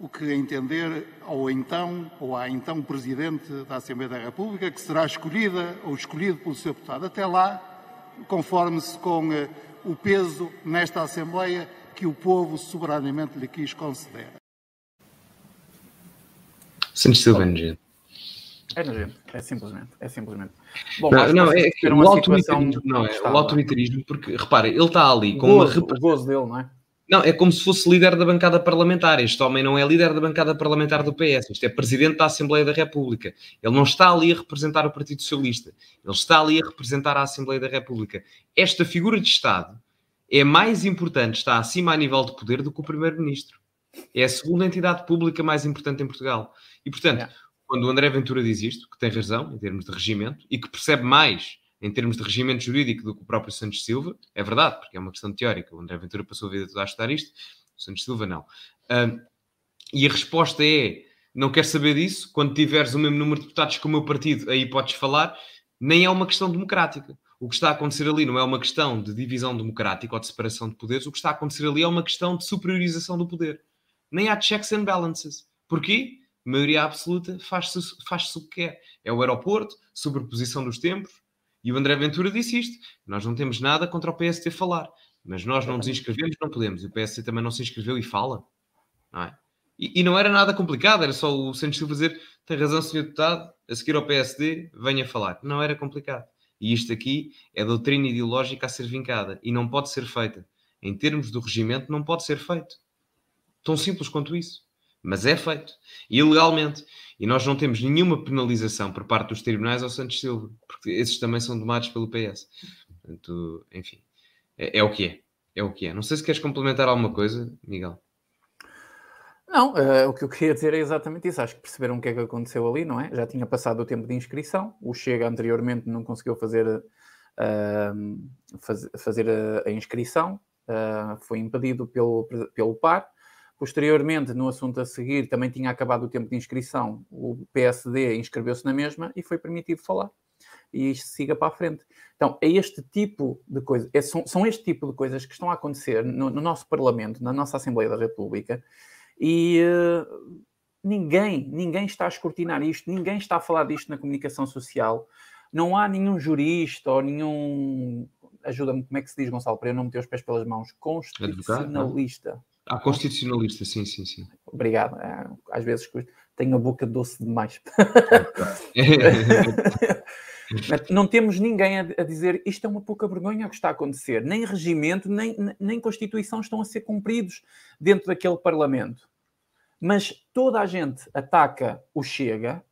o que entender ao então ou à então Presidente da Assembleia da República, que será escolhida ou escolhido pelo seu deputado. Até lá, conforme-se com uh, o peso nesta Assembleia que o povo soberanamente lhe quis conceder. Santos Silva, gente. É nojento, é simplesmente, é simplesmente. Bom, não, não é, é o autoritarismo, não é, o autoritarismo, porque repara, ele está ali com gozo, uma o gozo dele, não é? Não, é como se fosse líder da bancada parlamentar. Este homem não é líder da bancada parlamentar do PS, este é presidente da Assembleia da República. Ele não está ali a representar o Partido Socialista, ele está ali a representar a Assembleia da República. Esta figura de Estado é mais importante, está acima a nível de poder do que o Primeiro-Ministro. É a segunda entidade pública mais importante em Portugal. E, portanto, é quando o André Ventura diz isto, que tem razão em termos de regimento e que percebe mais em termos de regimento jurídico do que o próprio Santos Silva, é verdade, porque é uma questão teórica. O André Ventura passou a vida toda a estudar isto, o Santos Silva não. Um, e a resposta é: não quer saber disso? Quando tiveres o mesmo número de deputados que o meu partido, aí podes falar. Nem é uma questão democrática. O que está a acontecer ali não é uma questão de divisão democrática ou de separação de poderes, o que está a acontecer ali é uma questão de superiorização do poder. Nem há checks and balances. Porquê? Maioria absoluta faz-se faz o que quer. É o aeroporto, sobreposição dos tempos. E o André Ventura disse isto. Nós não temos nada contra o PST falar. Mas nós não nos inscrevemos, não podemos. E o PST também não se inscreveu e fala. Não é? e, e, não era nada complicado. Era só o Santos Silva dizer tem razão, senhor deputado, a seguir ao PSD, venha falar. Não era complicado. E isto aqui é doutrina ideológica a ser vincada. E não pode ser feita. Em termos do regimento, não pode ser feito. Tão simples quanto isso mas é feito ilegalmente. E nós não temos nenhuma penalização por parte dos tribunais ao Santos Silva, porque esses também são domados pelo PS. Portanto, enfim, é, é, o que é. É o que é. Não sei se queres complementar alguma coisa, Miguel. Não, uh, o que eu queria dizer é exatamente isso. Acho que perceberam o que é que aconteceu ali, não é? Já tinha passado o tempo de inscrição. O Chega anteriormente não conseguiu fazer, uh, faz, fazer a, a inscrição. Uh, foi impedido pelo, pelo PAR Posteriormente, no assunto a seguir, também tinha acabado o tempo de inscrição, o PSD inscreveu-se na mesma e foi permitido falar. E isto siga para a frente. Então, é este tipo de coisas, é, são, são, este tipo de coisas que estão a acontecer no, no nosso Parlamento, na nossa Assembleia da República, e uh, ninguém, ninguém está a escrutinar isto, ninguém está a falar disto na comunicação social. Não há nenhum jurista ou nenhum. Ajuda-me, como é que se diz, Gonçalo, para eu não meter os pés pelas mãos? Constitucionalista. Advogado, ah, constitucionalista, sim, sim, sim. Obrigado. É, às vezes tenho a boca doce demais. não temos ninguém a, dizer isto é uma pouca vergonha o que está a acontecer. Nem regimento, nem, nem Constituição estão a ser cumpridos dentro daquele Parlamento. Mas toda a gente ataca o Chega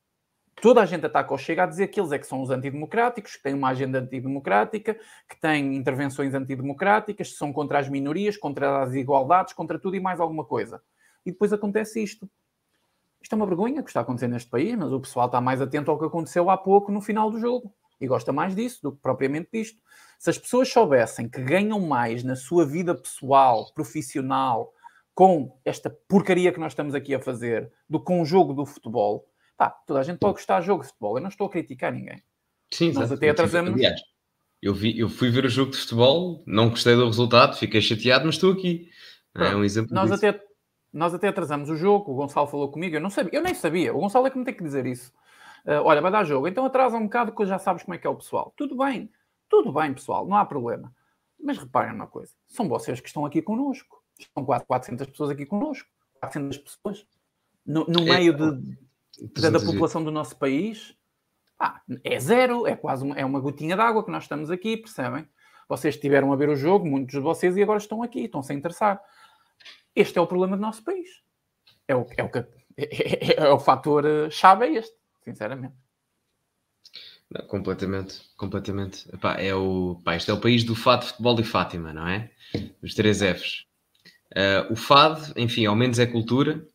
toda a gente ataca o Chega a dizer que eles é que são os antidemocráticos, que têm uma agenda antidemocrática, que têm intervenções antidemocráticas, que são contra as minorias, contra as desigualdades, contra tudo e mais alguma coisa. E depois acontece isto. Isto é uma vergonha que está acontecendo neste país, mas o pessoal está mais atento ao que aconteceu há pouco no final do jogo. E gosta mais disso do que propriamente disto. Se as pessoas soubessem que ganham mais na sua vida pessoal, profissional, com esta porcaria que nós estamos aqui a fazer, do com o jogo do futebol, Pá, toda a gente pode gostar de jogo de futebol. Eu não estou a criticar ninguém. Sim, Nós até atrasamos. Aliás, eu, vi, eu fui ver o jogo de futebol, não gostei do resultado, fiquei chateado, mas estou aqui. É um exemplo Nós disso. até, nós até atrasamos o jogo, o Gonçalo falou comigo, eu não sabia, eu nem sabia. O Gonçalo é que me tem que dizer isso. Ah, olha, vai dar jogo, então atrasa um bocado que já sabes como é que é o pessoal. Tudo bem, tudo bem, pessoal, não há problema. Mas reparem uma coisa, são vocês que estão aqui connosco. Estão quase 400 pessoas aqui connosco. 400 pessoas. No, no É, meio de, da, da 300 população do nosso país, ah, é zero, é quase uma, é uma gotinha d'água que nós estamos aqui, percebem? Vocês estiveram a ver o jogo, muitos de vocês, e agora estão aqui, estão-se a interessar. Este é o problema do nosso país. É o, é o, que, é, é o fator eh, chave, é este, sinceramente. Não, completamente, completamente. Epá, é o, pá, isto é o país do fado, futebol e Fátima, não é? Os três Fs. Ah, o fado, enfim, ao menos é cultura.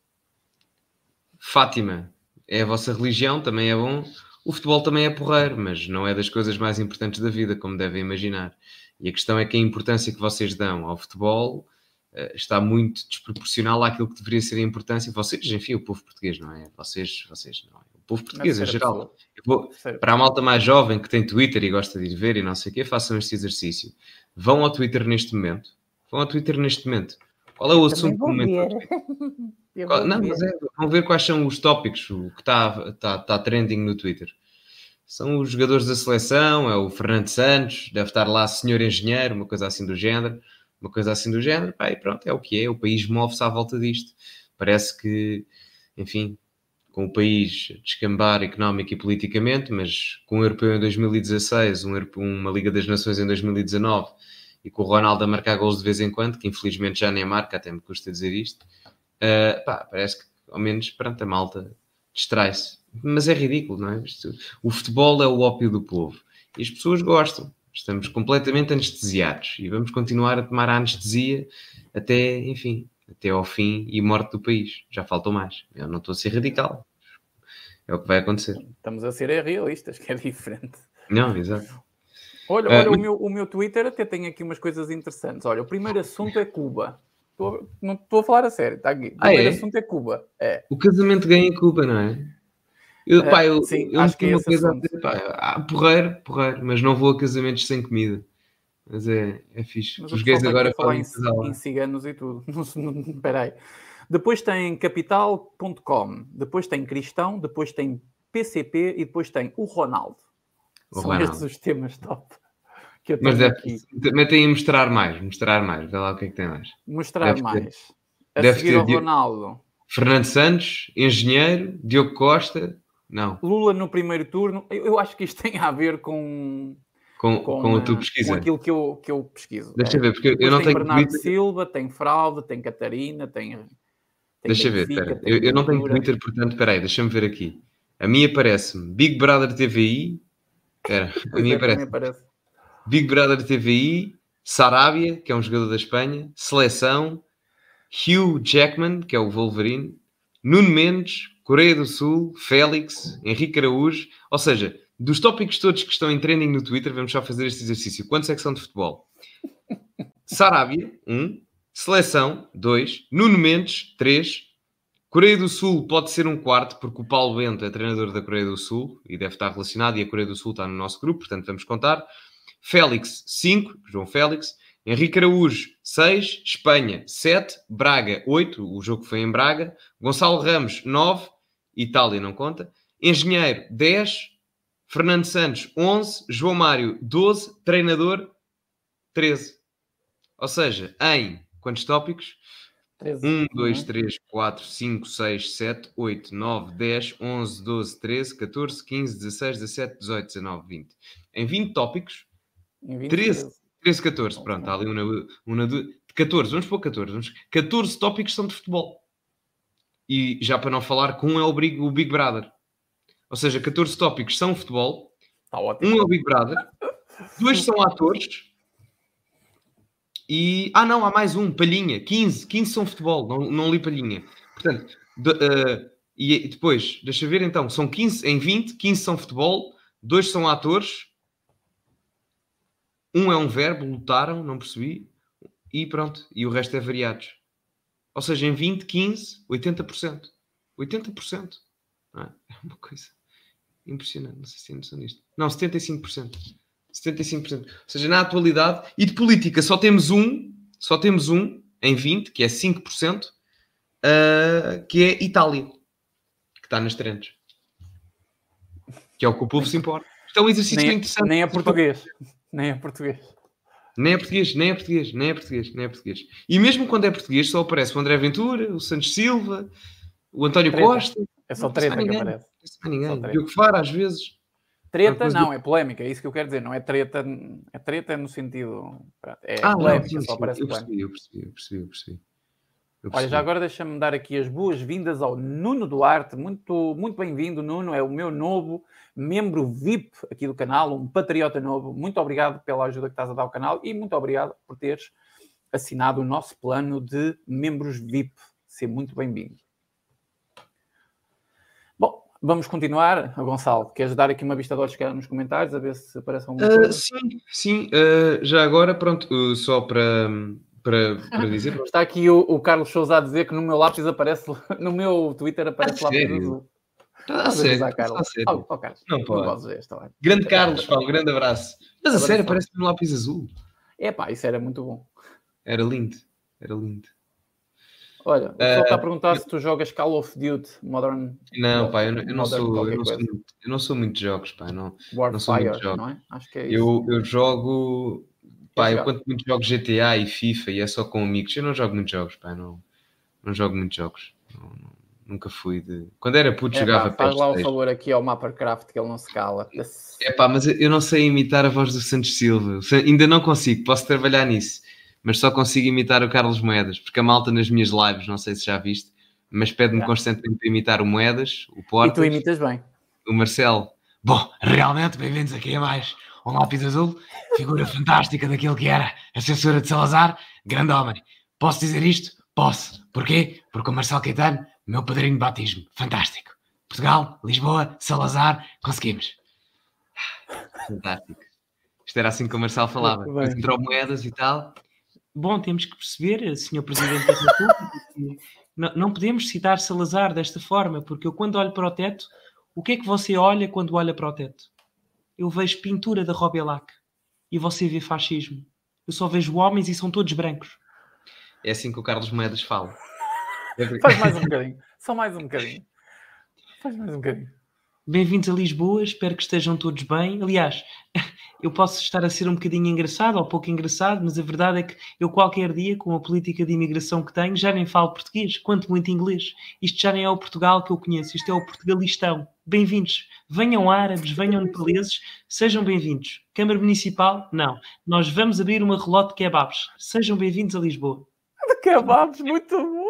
Fátima é a vossa religião, também é bom. O futebol também é porreiro, mas não é das coisas mais importantes da vida, como devem imaginar. E a questão é que a importância que vocês dão ao futebol ah, está muito desproporcional àquilo que deveria ser a importância. Vocês, enfim, o povo português, não é? Vocês, vocês, não é? O povo português, em geral. vou, para a malta mais jovem que tem Twitter e gosta de ir ver e não sei o quê, façam este exercício. Vão ao Twitter neste momento. Vão ao Twitter neste momento. Qual é o assunto do momento? vou Não, ver. mas é, vão ver quais são os tópicos, o que está tá, tá trending no Twitter. São os jogadores da seleção, é o Fernando Santos, deve estar lá senhor engenheiro, uma coisa assim do género, uma coisa assim do género, pá, e pronto, é o que é, o país move-se à volta disto. Parece que, enfim, com o país descambar económico e politicamente, mas com o Europeu em 2016, um, Europeu- uma Liga das Nações em 2019 e com o Ronaldo a marcar gols de vez em quando, que infelizmente já nem marca, até me custa dizer isto, Uh, pá, parece que ao menos perante a malta distrai-se. Mas é ridículo, não é? O futebol é o ópio do povo e as pessoas gostam. Estamos completamente anestesiados e vamos continuar a tomar a anestesia até, enfim, até ao fim e morte do país. Já faltou mais. Eu não estou a ser radical. É o que vai acontecer. Estamos a ser realistas, que é diferente. Não, exato. Olha, Ah, olha mas- o, meu, o meu Twitter até tem aqui umas coisas interessantes. Olha, o primeiro assunto é Cuba. Estou a- não estou a falar a sério, está aqui. O Ah, primeiro é? assunto é Cuba. É. O casamento ganha em Cuba, não é? Eu, É, pá, eu, sim, eu acho que é uma coisa a assunto. dizer, pá, ah, porreiro, porreiro, mas não vou a casamentos sem comida. Mas é, é fixe. Mas Os o gays agora a podem em, em ciganos e tudo. Espera aí. Depois tem capital.com, depois tem cristão, depois tem PCP e depois tem o Ronaldo. O São Ronaldo. estes os temas top que eu Mas tenho deve, aqui. metem aí mostrar mais, mostrar mais, vê lá o que é que tem mais. Mostrar deve ter- mais. A deve seguir ter ao Ronaldo. Fernando Santos, engenheiro, Diogo Costa, não, Lula no primeiro turno. Eu, eu acho que isto tem a ver com, com, com, a tua pesquisa. com aquilo que eu, que eu pesquiso. Deixa É. ver, porque eu Depois não tem tenho Bernardo Twitter. Silva, tem Fraude, tem Catarina, tem. tem Deixa ver, espera. tem Eu, eu não tenho. Twitter, portanto, espera aí, deixa-me ver aqui. A minha aparece-me Big Brother TVI. Espera, a minha é, aparece. Big Brother TVI, Sarabia, que é um jogador da Espanha, Seleção, Hugh Jackman, que é o Wolverine, Nuno Mendes, Coreia do Sul, Félix, Henrique Araújo. Ou seja, dos tópicos todos que estão em trending no Twitter, vamos só fazer este exercício. Quantos é que são de futebol? Sarabia, 1. Um. Seleção, 2. Nuno Mendes, 3. Coreia do Sul pode ser um quarto, porque o Paulo Bento é treinador da Coreia do Sul e deve estar relacionado, e a Coreia do Sul está no nosso grupo, portanto vamos contar. Félix, 5, João Félix. Henrique Araújo, 6. Espanha, 7. Braga, 8. O jogo foi em Braga. Gonçalo Ramos, 9. Itália não conta. Engenheiro, 10. Fernando Santos, 11. João Mário, 12. Treinador, 13. Ou seja, em quantos tópicos? 13. 1, 2, Uhum. 3, 4, 5, 6, 7, 8, 9, 10, 11, 12, 13, 14, 15, 16, 17, 18, 19, 20. Em 20 tópicos, Em 20, 13. 13, 14. Pronto, há ali um na, um na du- 14, vamos pôr 14. Vamos, 14 tópicos são de futebol. E já para não falar que um é o Big, o Big Brother. Ou seja, 14 tópicos são futebol, Está ótimo. um é o Big Brother, dois são atores e. Ah, não, há mais um, Palhinha, 15, 15 são futebol, não, não li Palhinha. Portanto, de- eh, e depois, deixa ver então, são 15 em 20, 15 são futebol, dois são atores, um é um verbo, lutaram, não percebi, e pronto, e o resto é variados. Ou seja, em 20, 15, 80%. 80%. Não é? é uma coisa. Impressionante, não sei se tem noção disto. Não, 75%. 75%. Ou seja, na atualidade, e de política só temos um, só temos um em 20, que é 5%, uh, que é Itália, que está nas trends. Que é o que o povo se importa. Isto é um exercício nem, interessante. Nem é português. Nem é português. Nem é português, nem é português, nem é português, nem é português. E mesmo quando é português, só aparece o André Ventura, o Santos Silva, o António Treta. Costa. É só treta que aparece. Não ninguém. Só treta. Diogo Faro, às vezes. Treta não, é polémica, é isso que eu quero dizer. Não é treta, é treta no sentido. É Ah, não, polémica, sim, só sim, aparece eu polémica. percebi, eu percebi, eu percebi, eu percebi. Eu Olha, já agora deixa-me dar aqui as boas-vindas ao Nuno Duarte. Muito, muito bem-vindo, Nuno. É o meu novo membro VIP aqui do canal, um patriota novo. Muito obrigado pela ajuda que estás a dar ao canal e muito obrigado por teres assinado o nosso plano de membros VIP. Seja muito bem-vindo. Bom, vamos continuar. Gonçalo, queres dar aqui uma vista de olhos nos comentários, a ver se aparece alguma Ah, coisa? sim, sim. ah, já agora, pronto, uh, só para, para, para dizer. Está aqui o, o Carlos Souza a dizer que no meu lápis aparece, no meu Twitter aparece A lápis sério? azul. Ah, Estás a sério, ah, sério. Oh, oh, Carlos, Não não pode. ver esta hora. Grande Carlos, pá, um grande abraço. Mas a sério, parece um lápis azul. É pá, isso era muito bom. Era lindo, era lindo. Olha, o pessoal está a perguntar se tu jogas Call of Duty Modern Não, pá, eu, não- eu não sou, eu não sou, muito, eu não sou muito de jogos, pá, não. não sou muito Warfire, de jogos. não é? Acho que é isso. Eu, eu jogo, pá, eu quanto muito jogo GTA e FIFA e é só com amigos. Eu não jogo muitos jogos, pá, não, não jogo muitos jogos. Não- não- nunca fui de. Quando era puto, É, jogava pá, faz lá o PlayStation. favor aqui ao Mappercraft que ele não se cala. É pá, mas eu- não sei imitar a voz do Santos Silva. Ainda não consigo, posso trabalhar nisso. Mas só consigo imitar o Carlos Moedas, porque a malta nas minhas lives, não sei se já viste, mas pede-me Já. constantemente para imitar o Moedas, o E Portas, tu imitas bem. o Marcelo. Bom, realmente, bem-vindos aqui a mais um lápis azul, figura fantástica daquele que era a censura de Salazar, grande homem. Posso dizer isto? Posso. Porquê? Porque o Marcelo Caetano, meu padrinho de batismo, fantástico. Portugal, Lisboa, Salazar, conseguimos. Fantástico. Isto era assim que o Marcelo falava. Entrou moedas e tal. Bom, temos que perceber, Sr. Presidente da República, que não, não podemos citar Salazar desta forma, porque eu, quando olho para o teto, o que é que você olha quando olha para o teto? Eu vejo pintura da Robielac e você vê fascismo. Eu só vejo homens e são todos brancos. É assim que o Carlos Moedas fala. Faz mais um bocadinho. Só mais um bocadinho. Faz mais um bocadinho. Bem-vindos a Lisboa, espero que estejam todos bem. Aliás, eu posso estar a ser um bocadinho engraçado ou pouco engraçado, mas a verdade é que eu qualquer dia, com a política de imigração que tenho, já nem falo português, quanto muito inglês. Isto já nem é o Portugal que eu conheço, isto é o Portugalistão. Bem-vindos. Venham árabes, venham nepaleses, sejam bem-vindos. Câmara Municipal, não. Nós vamos abrir uma relote de kebabs. Sejam bem-vindos a Lisboa. De kebabs, muito bom.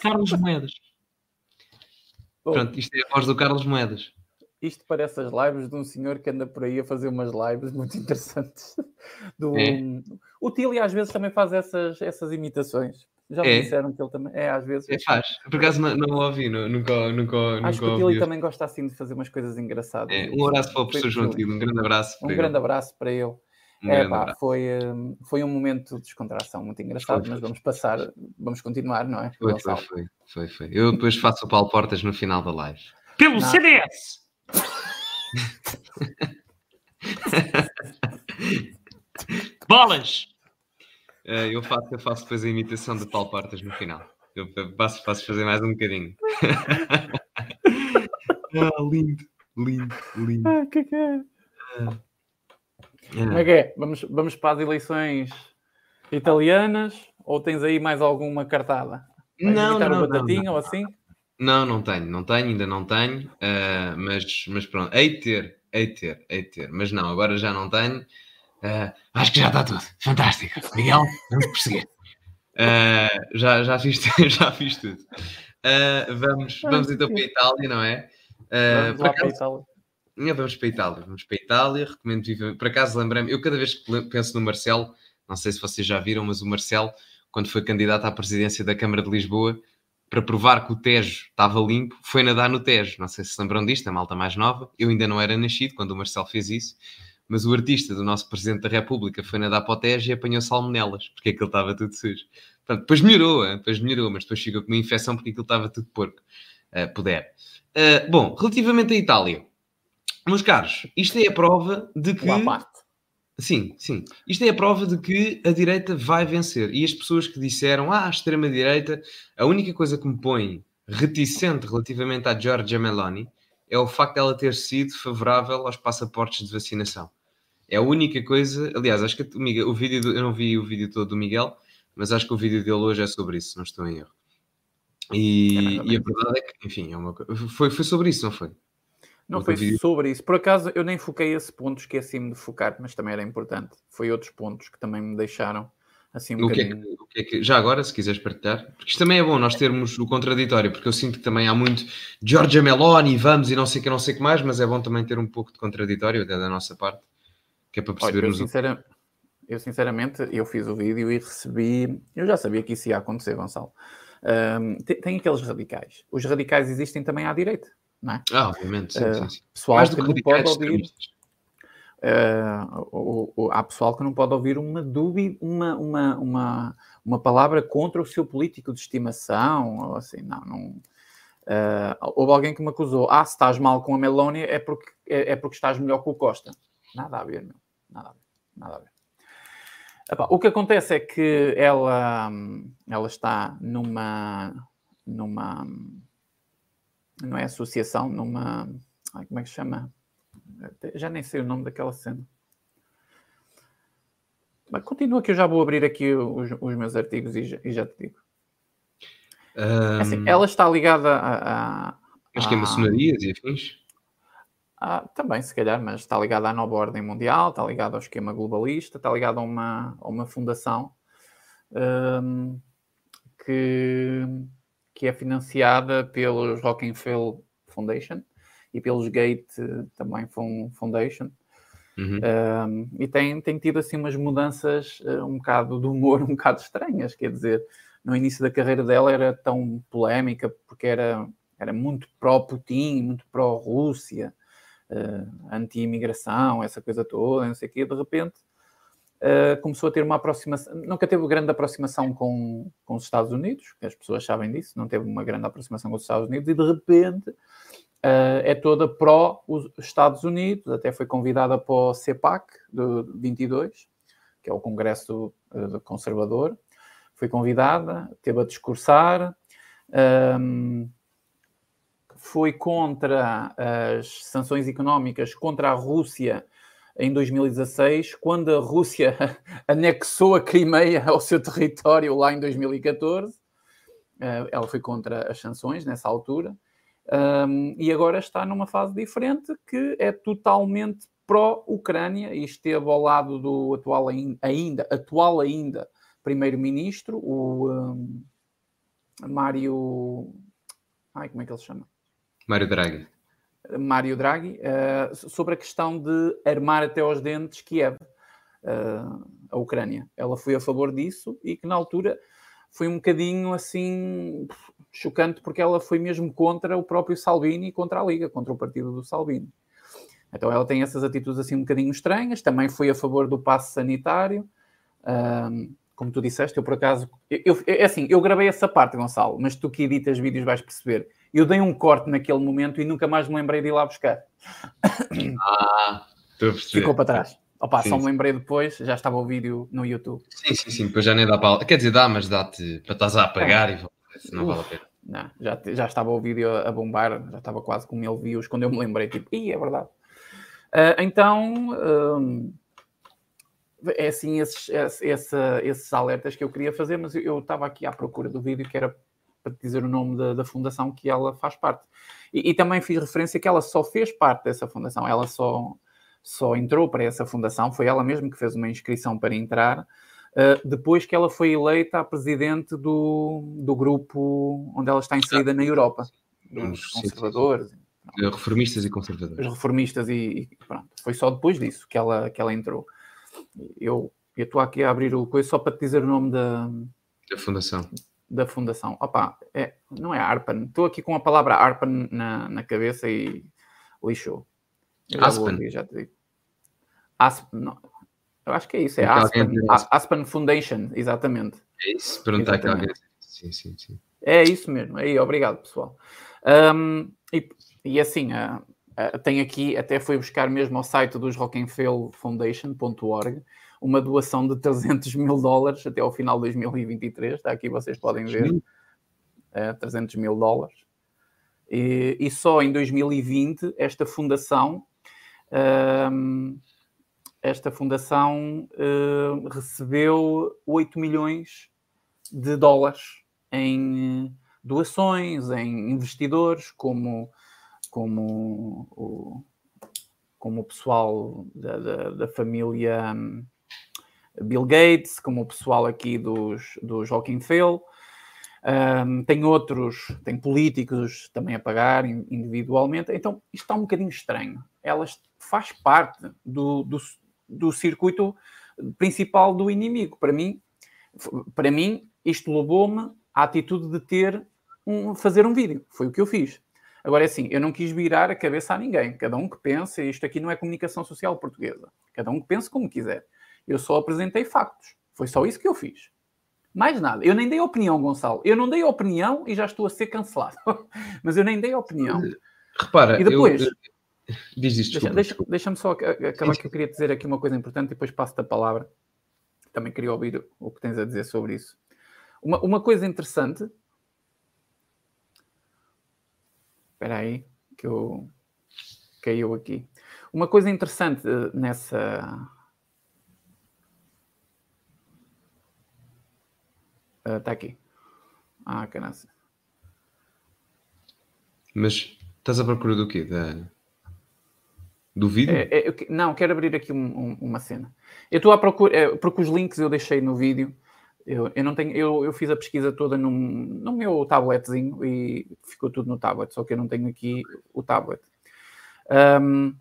Carlos Moedas. Bom, Pronto, isto é a voz do Carlos Moedas. Isto parece as lives de um senhor que anda por aí a fazer umas lives muito interessantes. Do... É. O Tilly às vezes também faz essas, essas imitações. Já me É. disseram que ele também. É, às vezes. É, faz. Por acaso não, não ouvi, não- nunca, nunca, Acho que nunca o Tilly ouvi. também gosta assim de fazer umas coisas engraçadas. É, um abraço para o professor João Tilly. Um grande abraço Um para grande ele. abraço para ele. Um É, pá, foi, hum, foi um momento de descontração muito engraçado, Foi, mas vamos passar, vamos continuar, não é? Foi, foi, foi, foi. Eu depois faço o Paulo Portas no final da live. Pelo Não. CDS! Bolas! Eh, eu, faço, eu faço depois a imitação de Paulo Portas no final. Eu passo, passo fazer mais um bocadinho. ah, lindo, lindo, lindo. Ah, que que é? Como Ah, é que é? Vamos, vamos para as eleições italianas ou tens aí mais alguma cartada? Vais Não, não, não, não. ou assim? Não, não tenho, não tenho, ainda não tenho, ah, mas, mas pronto, hei de ter, hei de ter, hei de ter, mas não, agora já não tenho. Ah, acho que já está tudo, fantástico. Miguel, vamos prosseguir. Ah, já, já, fiz, já fiz tudo. Vamos, vamos então para a Itália, não é? Vamos lá para a Itália. não, vamos para a Itália, vamos para a Itália, recomendo vivamente. Por acaso lembrei-me, eu cada vez que penso no Marcelo, não sei se vocês já viram, mas o Marcelo, quando foi candidato à presidência da Câmara de Lisboa, para provar que o Tejo estava limpo, foi nadar no Tejo. Não sei se se lembram disto, a malta mais nova. Eu ainda não era nascido quando o Marcelo fez isso, mas o artista do nosso Presidente da República foi nadar para o Tejo e apanhou salmonelas, porque aquilo estava tudo sujo. Depois melhorou, hein? depois melhorou, mas depois ficou com uma infecção porque aquilo estava tudo porco. Uh, puder. Uh, bom, relativamente à Itália, Meus caros, isto é a prova de que. Sim, sim. Isto é a prova de que a direita vai vencer. E as pessoas que disseram, ah, a extrema-direita, a única coisa que me põe reticente relativamente à Giorgia Meloni é o facto dela ter sido favorável aos passaportes de vacinação. É a única coisa. Aliás, acho que o, Miguel, o vídeo. Do, eu não vi o vídeo todo do Miguel, mas acho que o vídeo dele hoje é sobre isso, não estou em erro. E, é e a verdade é que, enfim, é uma, foi, foi sobre isso, não foi? Não foi sobre isso. Por acaso, eu nem foquei esse ponto, esqueci-me de focar, mas também era importante. Foi outros pontos que também me deixaram assim um o que, é que, o que, é que Já agora, se quiseres partilhar, porque isto também é bom nós termos o contraditório, porque eu sinto que também há muito Giorgia Meloni, vamos e não sei o que, não sei o que mais, mas é bom também ter um pouco de contraditório até da nossa parte, que é para percebermos... Olha, eu, sincera... eu sinceramente, eu fiz o vídeo e recebi... Eu já sabia que isso ia acontecer, Gonçalo. Um, tem, tem aqueles radicais. Os radicais existem também à direita não é? Ah, obviamente, sim, uh, sim, sim. Pessoal Mais que não pode ouvir. Uh, o, o, há pessoal que não pode ouvir uma dúvida, uma, uma, uma, uma palavra contra o seu político de estimação, ou assim, não, não. Uh, houve alguém que me acusou, ah, se estás mal com a Melónia é porque, é, é, porque estás melhor com o Costa. Nada a ver, meu. Nada a ver. Nada a ver. Epá, o que acontece é que ela, ela está numa, numa, não é associação, numa. Ai, como é que se chama? Já nem sei o nome daquela cena. Mas continua que eu já vou abrir aqui os, os meus artigos e já, e já te digo. Um... Assim, ela está ligada a. a Acho que é maçonarias e afins? Ah, também, se calhar, mas está ligada à nova ordem mundial, está ligada ao esquema globalista, está ligada a uma, a uma fundação um, que que é financiada pelos Rockefeller Foundation e pelos Gate também Foundation. Uhum. Um, e tem, tem tido assim umas mudanças uh, um bocado de humor um bocado estranhas, quer dizer, no início da carreira dela era tão polémica porque era, era muito pró-Putin, muito pró-Rússia, uh, anti-imigração, essa coisa toda, não sei o quê, de repente uh, começou a ter uma aproximação, nunca teve grande aproximação com, com os Estados Unidos, que as pessoas sabem disso, não teve uma grande aproximação com os Estados Unidos, e de repente uh, é toda pró os Estados Unidos, até foi convidada para o CEPAC de 22, que é o Congresso uh, Conservador, foi convidada, teve a discursar, um, foi contra as sanções económicas contra a Rússia em 2016, quando a Rússia anexou a Crimeia ao seu território lá em 2014. Eh, ela foi contra as sanções nessa altura. Um, e agora está numa fase diferente que é totalmente pró-Ucrânia e esteve ao lado do atual ainda, atual ainda primeiro-ministro, o um, Mário. Ai, como é que ele se chama? Mário Draghi. Mário Draghi, uh, sobre a questão de armar até aos dentes Kiev, uh, a Ucrânia. Ela foi a favor disso e que na altura foi um bocadinho assim chocante porque ela foi mesmo contra o próprio Salvini e contra a Liga, contra o partido do Salvini. Então ela tem essas atitudes assim um bocadinho estranhas, também foi a favor do passe sanitário. Uh, como tu disseste, eu por acaso. Eu, eu, é assim, eu gravei essa parte, Gonçalo, mas tu que editas vídeos vais perceber eu dei um corte naquele momento e nunca mais me lembrei de ir lá buscar. Ah, estou a perceber. Ficou para trás. Opa, sim, só me lembrei depois, já estava o vídeo no YouTube. Sim, sim, sim, depois já nem dá para. Quer dizer, dá, mas dá-te para estás a apagar é. e não vale a pena. Não, já, já estava o vídeo a bombar, já estava quase com mil views quando eu me lembrei, tipo, ih, é verdade. Uh, então, um, é assim esses, esses, esses alertas que eu queria fazer, mas eu, eu estava aqui à procura do vídeo que era para dizer o nome da, da fundação que ela faz parte. E, e, também fiz referência que ela só fez parte dessa fundação, ela só, só entrou para essa fundação, foi ela mesma que fez uma inscrição para entrar, uh, depois que ela foi eleita a presidente do, do grupo onde ela está inserida na Europa, dos conservadores. Reformistas e conservadores. Os reformistas e, e, pronto. Foi só depois disso que ela, que ela entrou. Eu estou aqui a abrir o coisa só para te dizer o nome da, da fundação da fundação. Opa, é, não é ARPAN. Estou aqui com a palavra ARPAN na, na cabeça e lixou. Aspen. já te digo. Aspen, não. Eu acho que é isso, é Aspen, Aspen Foundation, exatamente. É isso, perguntar aqui alguém. Sim, sim, sim. É isso mesmo, aí, obrigado pessoal. Um, e, e assim, a, Uh, tem aqui, até foi buscar mesmo ao site dos Foundation.org uma doação de 300 mil dólares até ao final de 2023. Está aqui, vocês podem ver. Uh, eh, 300 mil dólares. E, e, só em 2020 esta fundação uh, esta fundação uh, recebeu 8 milhões de dólares em doações, em investidores, como, como, o, como o pessoal da, da, da família hum, Bill Gates, como o pessoal aqui dos, dos Rockefeller. Um, tem outros, tem políticos também a pagar individualmente. Então, isto está um bocadinho estranho. Elas faz parte do, do, do circuito principal do inimigo. Para mim, para mim isto levou-me à atitude de ter um, fazer um vídeo. Foi o que eu fiz. Agora é assim, eu não quis virar a cabeça a ninguém. Cada um que pense, isto aqui não é comunicação social portuguesa. Cada um que pense como quiser. Eu só apresentei factos. Foi só isso que eu fiz. Mais nada. Eu nem dei opinião, Gonçalo. Eu não dei opinião e já estou a ser cancelado. Mas eu nem dei opinião. Repara, e depois, eu, Diz isto. Deixa-me deixa, deixa só acabar que eu queria dizer aqui uma coisa importante e depois passo-te a palavra. Também queria ouvir o que tens a dizer sobre isso. Uma, uma coisa interessante. Espera aí, que eu caiu aqui. Uma coisa interessante eh, nessa. Está uh, aqui. Ah, canassa. Mas estás à procura do quê? Da... Do vídeo? É, é, não, quero abrir aqui um, um, uma cena. Eu estou à procura, é, porque os links eu deixei no vídeo. Eu, eu não tenho, eu, eu fiz a pesquisa toda num, no meu tabletzinho e ficou tudo no tablet, só que eu não tenho aqui o tablet. Um,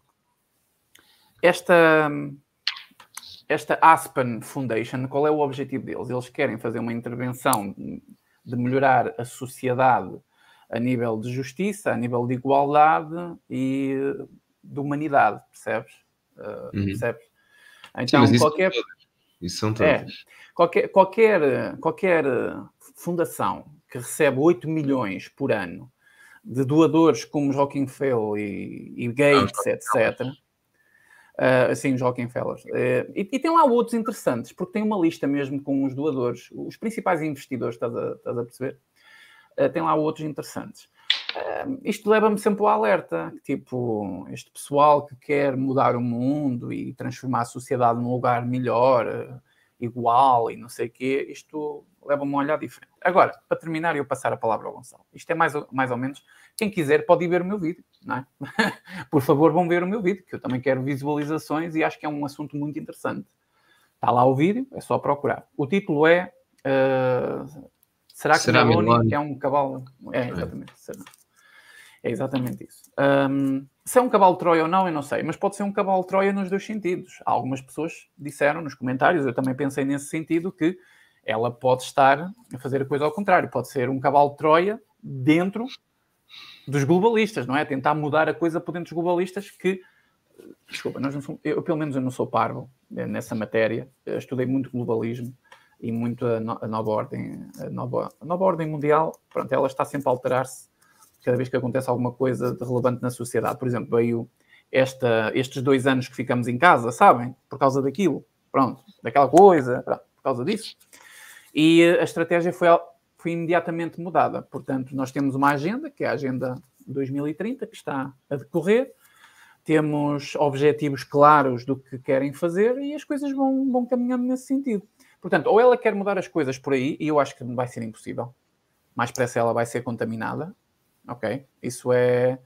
esta, esta Aspen Foundation, qual é o objetivo deles? Eles querem fazer uma intervenção de melhorar a sociedade a nível de justiça, a nível de igualdade e de humanidade, percebes? Uh, uhum. percebes? Então, Sim, qualquer. Isso, são todas. É, qualquer, qualquer, qualquer fundação que recebe 8 milhões por ano de doadores como os Rockefeller e, e Gates, ah, etc. Uh, assim, os Rockefellers. Uh, e, e, tem lá outros interessantes, porque tem uma lista mesmo com os doadores, os principais investidores, estás a, estás a perceber? Uh, tem lá outros interessantes. Isto leva-me sempre ao alerta, tipo, este pessoal que quer mudar o mundo e transformar a sociedade num lugar melhor, igual e não sei o quê, isto leva-me a um olhar diferente. Agora, para terminar, eu passar a palavra ao Gonçalo. Isto é mais, mais ou menos, quem quiser pode ir ver o meu vídeo, não é? Por favor, vão ver o meu vídeo, que eu também quero visualizações e acho que é um assunto muito interessante. Está lá o vídeo, é só procurar. O título é uh, Será que Será Meloni é um cavalo? É, exatamente. Será. É exatamente isso. Um, se é um cavalo de Troia ou não, eu não sei, mas pode ser um cavalo de Troia nos dois sentidos. Algumas pessoas disseram nos comentários, eu também pensei nesse sentido, que ela pode estar a fazer a coisa ao contrário. Pode ser um cavalo de Troia dentro dos globalistas, não é? Tentar mudar a coisa por dentro dos globalistas que. Desculpa, nós não somos, eu pelo menos eu não sou parvo eh, nessa matéria. Eu estudei muito globalismo e muito a, no, a nova ordem, a nova, a nova ordem mundial. Pronto, ela está sempre a alterar-se cada vez que acontece alguma coisa de relevante na sociedade. Por exemplo, veio esta, estes dois anos que ficamos em casa, sabem? Por causa daquilo, pronto, daquela coisa, pronto, por causa disso. E a estratégia foi, foi imediatamente mudada. Portanto, nós temos uma agenda, que é a Agenda 2030, que está a decorrer. Temos objetivos claros do que querem fazer e as coisas vão, vão caminhando nesse sentido. Portanto, ou ela quer mudar as coisas por aí, e eu acho que vai ser impossível. Mais depressa ela vai ser contaminada, ok? Isso é,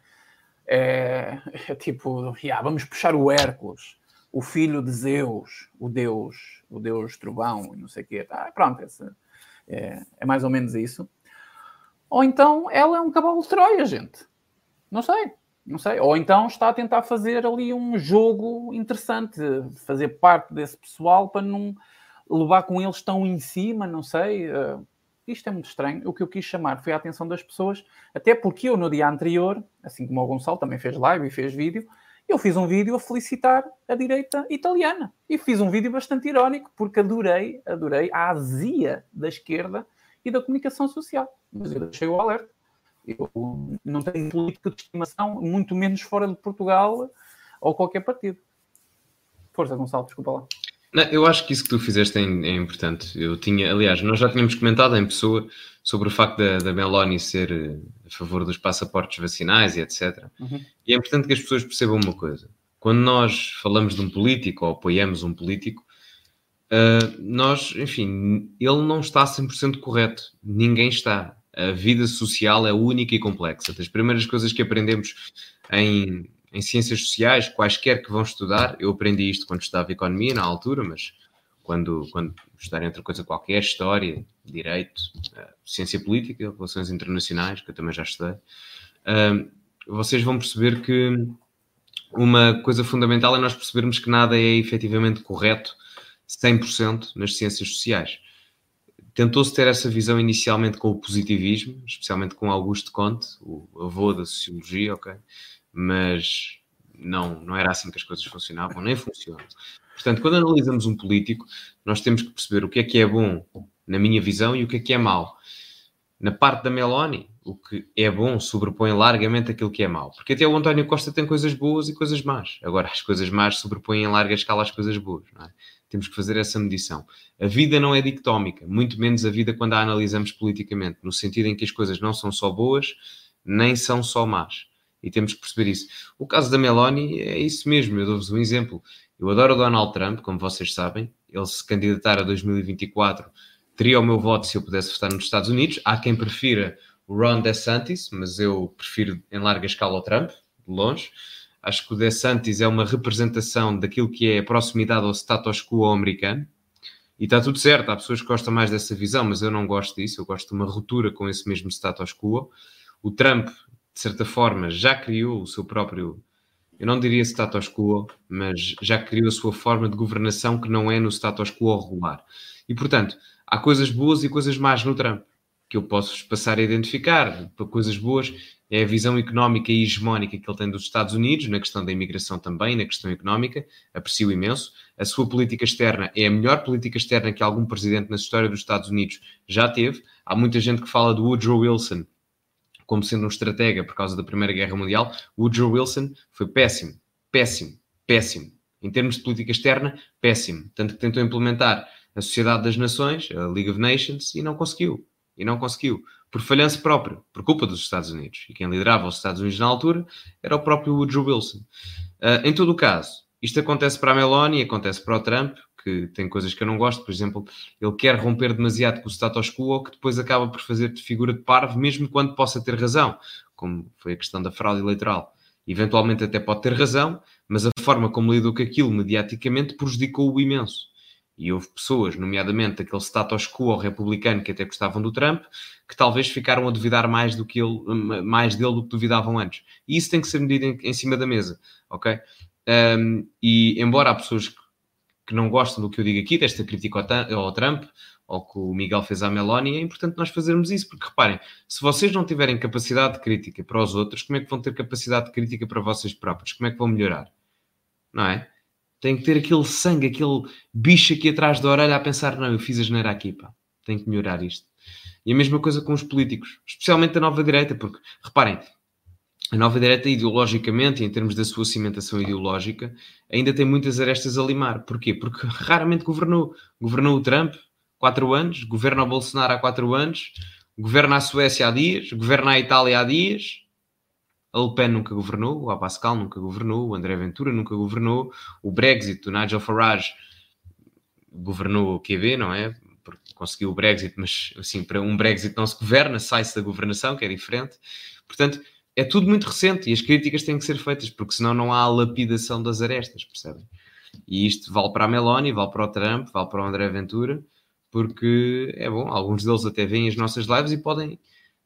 é, é tipo, yeah, vamos puxar o Hércules, o filho de Zeus, o deus, o deus trovão e não sei o quê. Ah, pronto, esse, é, é mais ou menos isso. Ou então ela é um cavalo de Troia, gente. Não sei, não sei. Ou então está a tentar fazer ali um jogo interessante, fazer parte desse pessoal para não levar com eles tão em cima, não sei. Uh, isto é muito estranho. O que eu quis chamar foi a atenção das pessoas, até porque eu no dia anterior, assim como o Gonçalo também fez live e fez vídeo, eu fiz um vídeo a felicitar a direita italiana. E fiz um vídeo bastante irónico, porque adorei, adorei a azia da esquerda e da comunicação social. Mas eu deixei o alerta. Eu não tenho política de estimação, muito menos fora de Portugal ou qualquer partido. Força, Gonçalo, desculpa lá. Não, eu acho que isso que tu fizeste é, é, importante. Eu tinha, aliás, nós já tínhamos comentado em pessoa sobre o facto da, da Meloni ser eh, a favor dos passaportes vacinais e etc. Uhum. E é importante que as pessoas percebam uma coisa. Quando nós falamos de um político ou apoiamos um político, uh, nós, enfim, ele não está 100% correto. Ninguém está. A vida social é única e complexa. Das primeiras coisas que aprendemos em em ciências sociais, quaisquer que vão estudar, eu aprendi isto quando estudava economia na altura, mas quando, quando estudarem outra coisa qualquer, história, direito, uh, ciência política, relações internacionais, que eu também já estudei, uh, vocês vão perceber que uma coisa fundamental é nós percebermos que nada é efetivamente correto 100% nas ciências sociais. Tentou-se ter essa visão inicialmente com o positivismo, especialmente com Auguste Comte, o avô da sociologia, ok? Mas não, não era assim que as coisas funcionavam, nem funcionam. Portanto, quando analisamos um político, nós temos que perceber o que é que é bom na minha visão e o que é que é mau. Na parte da Meloni, o que é bom sobrepõe largamente aquilo que é mau. Porque até o António Costa tem coisas boas e coisas más. Agora, as coisas más sobrepõem em larga escala as coisas boas. É? Temos que fazer essa medição. A vida não é dictómica, muito menos a vida quando a analisamos politicamente, no sentido em que as coisas não são só boas, nem são só más e temos que perceber isso. O caso da Meloni é isso mesmo, eu dou-vos um exemplo. Eu adoro o Donald Trump, como vocês sabem, ele se candidatar a 2024 teria o meu voto se eu pudesse votar nos Estados Unidos. Há quem prefira o Ron DeSantis, mas eu prefiro em larga escala o Trump, de longe. Acho que o DeSantis é uma representação daquilo que é a proximidade ao status quo americano. E está tudo certo, há pessoas que gostam mais dessa visão, mas eu não gosto disso, eu gosto de uma ruptura com esse mesmo status quo. O Trump de certa forma, já criou o seu próprio, eu não diria status quo, mas já criou a sua forma de governação que não é no status quo regular. E, portanto, há coisas boas e coisas más no Trump, que eu posso passar a identificar. Coisas boas é a visão económica e hegemónica que ele tem dos Estados Unidos, na questão da imigração também, na questão económica, aprecio imenso. A sua política externa é a melhor política externa que algum presidente na história dos Estados Unidos já teve. Há muita gente que fala do Woodrow Wilson, como sendo um estratega por causa da Primeira Guerra Mundial, Woodrow Wilson foi péssimo, péssimo, péssimo. Em termos de política externa, péssimo. Tanto que tentou implementar a Sociedade das Nações, a League of Nations, e não conseguiu. E não conseguiu. Por falhança próprio, por culpa dos Estados Unidos. E quem liderava os Estados Unidos na altura era o próprio Woodrow Wilson. Uh, em todo o caso, isto acontece para a Meloni, acontece para o Trump, tem coisas que eu não gosto, por exemplo, ele quer romper demasiado com o status quo, que depois acaba por fazer de figura de parvo, mesmo quando possa ter razão, como foi a questão da fraude eleitoral. Eventualmente até pode ter razão, mas a forma como lidou com aquilo mediaticamente prejudicou-o imenso. E houve pessoas, nomeadamente aquele status quo republicano que até gostavam do Trump, que talvez ficaram a duvidar mais do que ele, mais dele do que duvidavam antes. E isso tem que ser medido em, em cima da mesa, ok? Um, e embora há pessoas que que não gostam do que eu digo aqui, desta crítica ao, Trump, ou que o Miguel fez à Meloni, é importante nós fazermos isso, porque reparem, se vocês não tiverem capacidade de crítica para os outros, como é que vão ter capacidade de crítica para vocês próprios? Como é que vão melhorar? Não é? Tem que ter aquele sangue, aquele bicho aqui atrás da orelha a pensar, não, eu fiz a geneira aqui, pá, tenho que melhorar isto. E a mesma coisa com os políticos, especialmente a nova direita, porque, reparem, a nova direita, ideologicamente, em termos da sua cimentação ideológica, ainda tem muitas arestas a limar. Porquê? Porque raramente governou. Governou o Trump, quatro anos, governa o Bolsonaro há quatro anos, governa a Suécia há dias, governa a Itália há dias, a Le Pen nunca governou, o Abascal nunca governou, o André Ventura nunca governou, o Brexit, o Nigel Farage governou o QB, não é? Porque conseguiu o Brexit, mas assim, para um Brexit não se governa, sai-se da governação, que é diferente. Portanto, é tudo muito recente e as críticas têm que ser feitas, porque senão não há a lapidação das arestas, percebem? E isto vale para a Meloni, vale para o Trump, vale para o André Ventura, porque é bom, alguns deles até veem as nossas lives e podem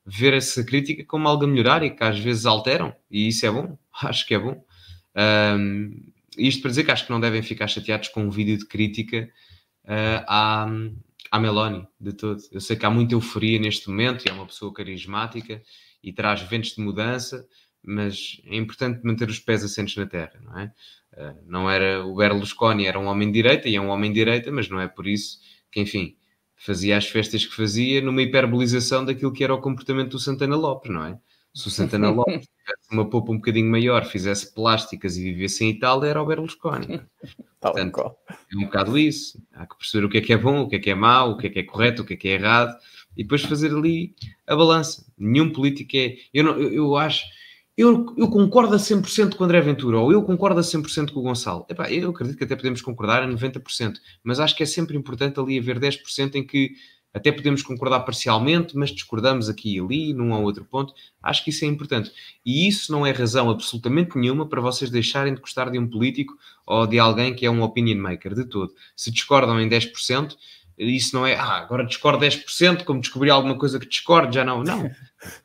ver essa crítica como algo a melhorar e que às vezes alteram, e isso é bom, acho que é bom. Um, isto para dizer que acho que não devem ficar chateados com um vídeo de crítica uh, à, à Meloni, de todo. Eu sei que há muita euforia neste momento e é uma pessoa carismática e traz ventos de mudança, mas é importante manter os pés assentos na terra, não é? Uh, não era o Berlusconi, era um homem de direita e é um homem de direita, mas não é por isso que, enfim, fazia as festas que fazia numa hiperbolização daquilo que era o comportamento do Santana Lopes, não é? Se o Santana Lopes tivesse uma popa um bocadinho maior, fizesse plásticas e vivesse em Itália, era o Berlusconi. Portanto, é um bocado isso. Há que perceber o que é que é bom, o que é que é mau, o que é que é correto, o que é que é errado, e depois fazer ali a balança. Nenhum político é. Eu, não, eu, eu acho. Eu, eu, concordo a 100% com o André Ventura, ou eu concordo a 100% com o Gonçalo. Epá, eu acredito que até podemos concordar a 90%, mas acho que é sempre importante ali haver 10% em que até podemos concordar parcialmente, mas discordamos aqui e ali, num ou outro ponto. Acho que isso é importante. E isso não é razão absolutamente nenhuma para vocês deixarem de gostar de um político ou de alguém que é um opinion maker, de todo. Se discordam em 10%, isso não é, ah, agora discordo 10%, como descobri alguma coisa que discordo, já não. Não.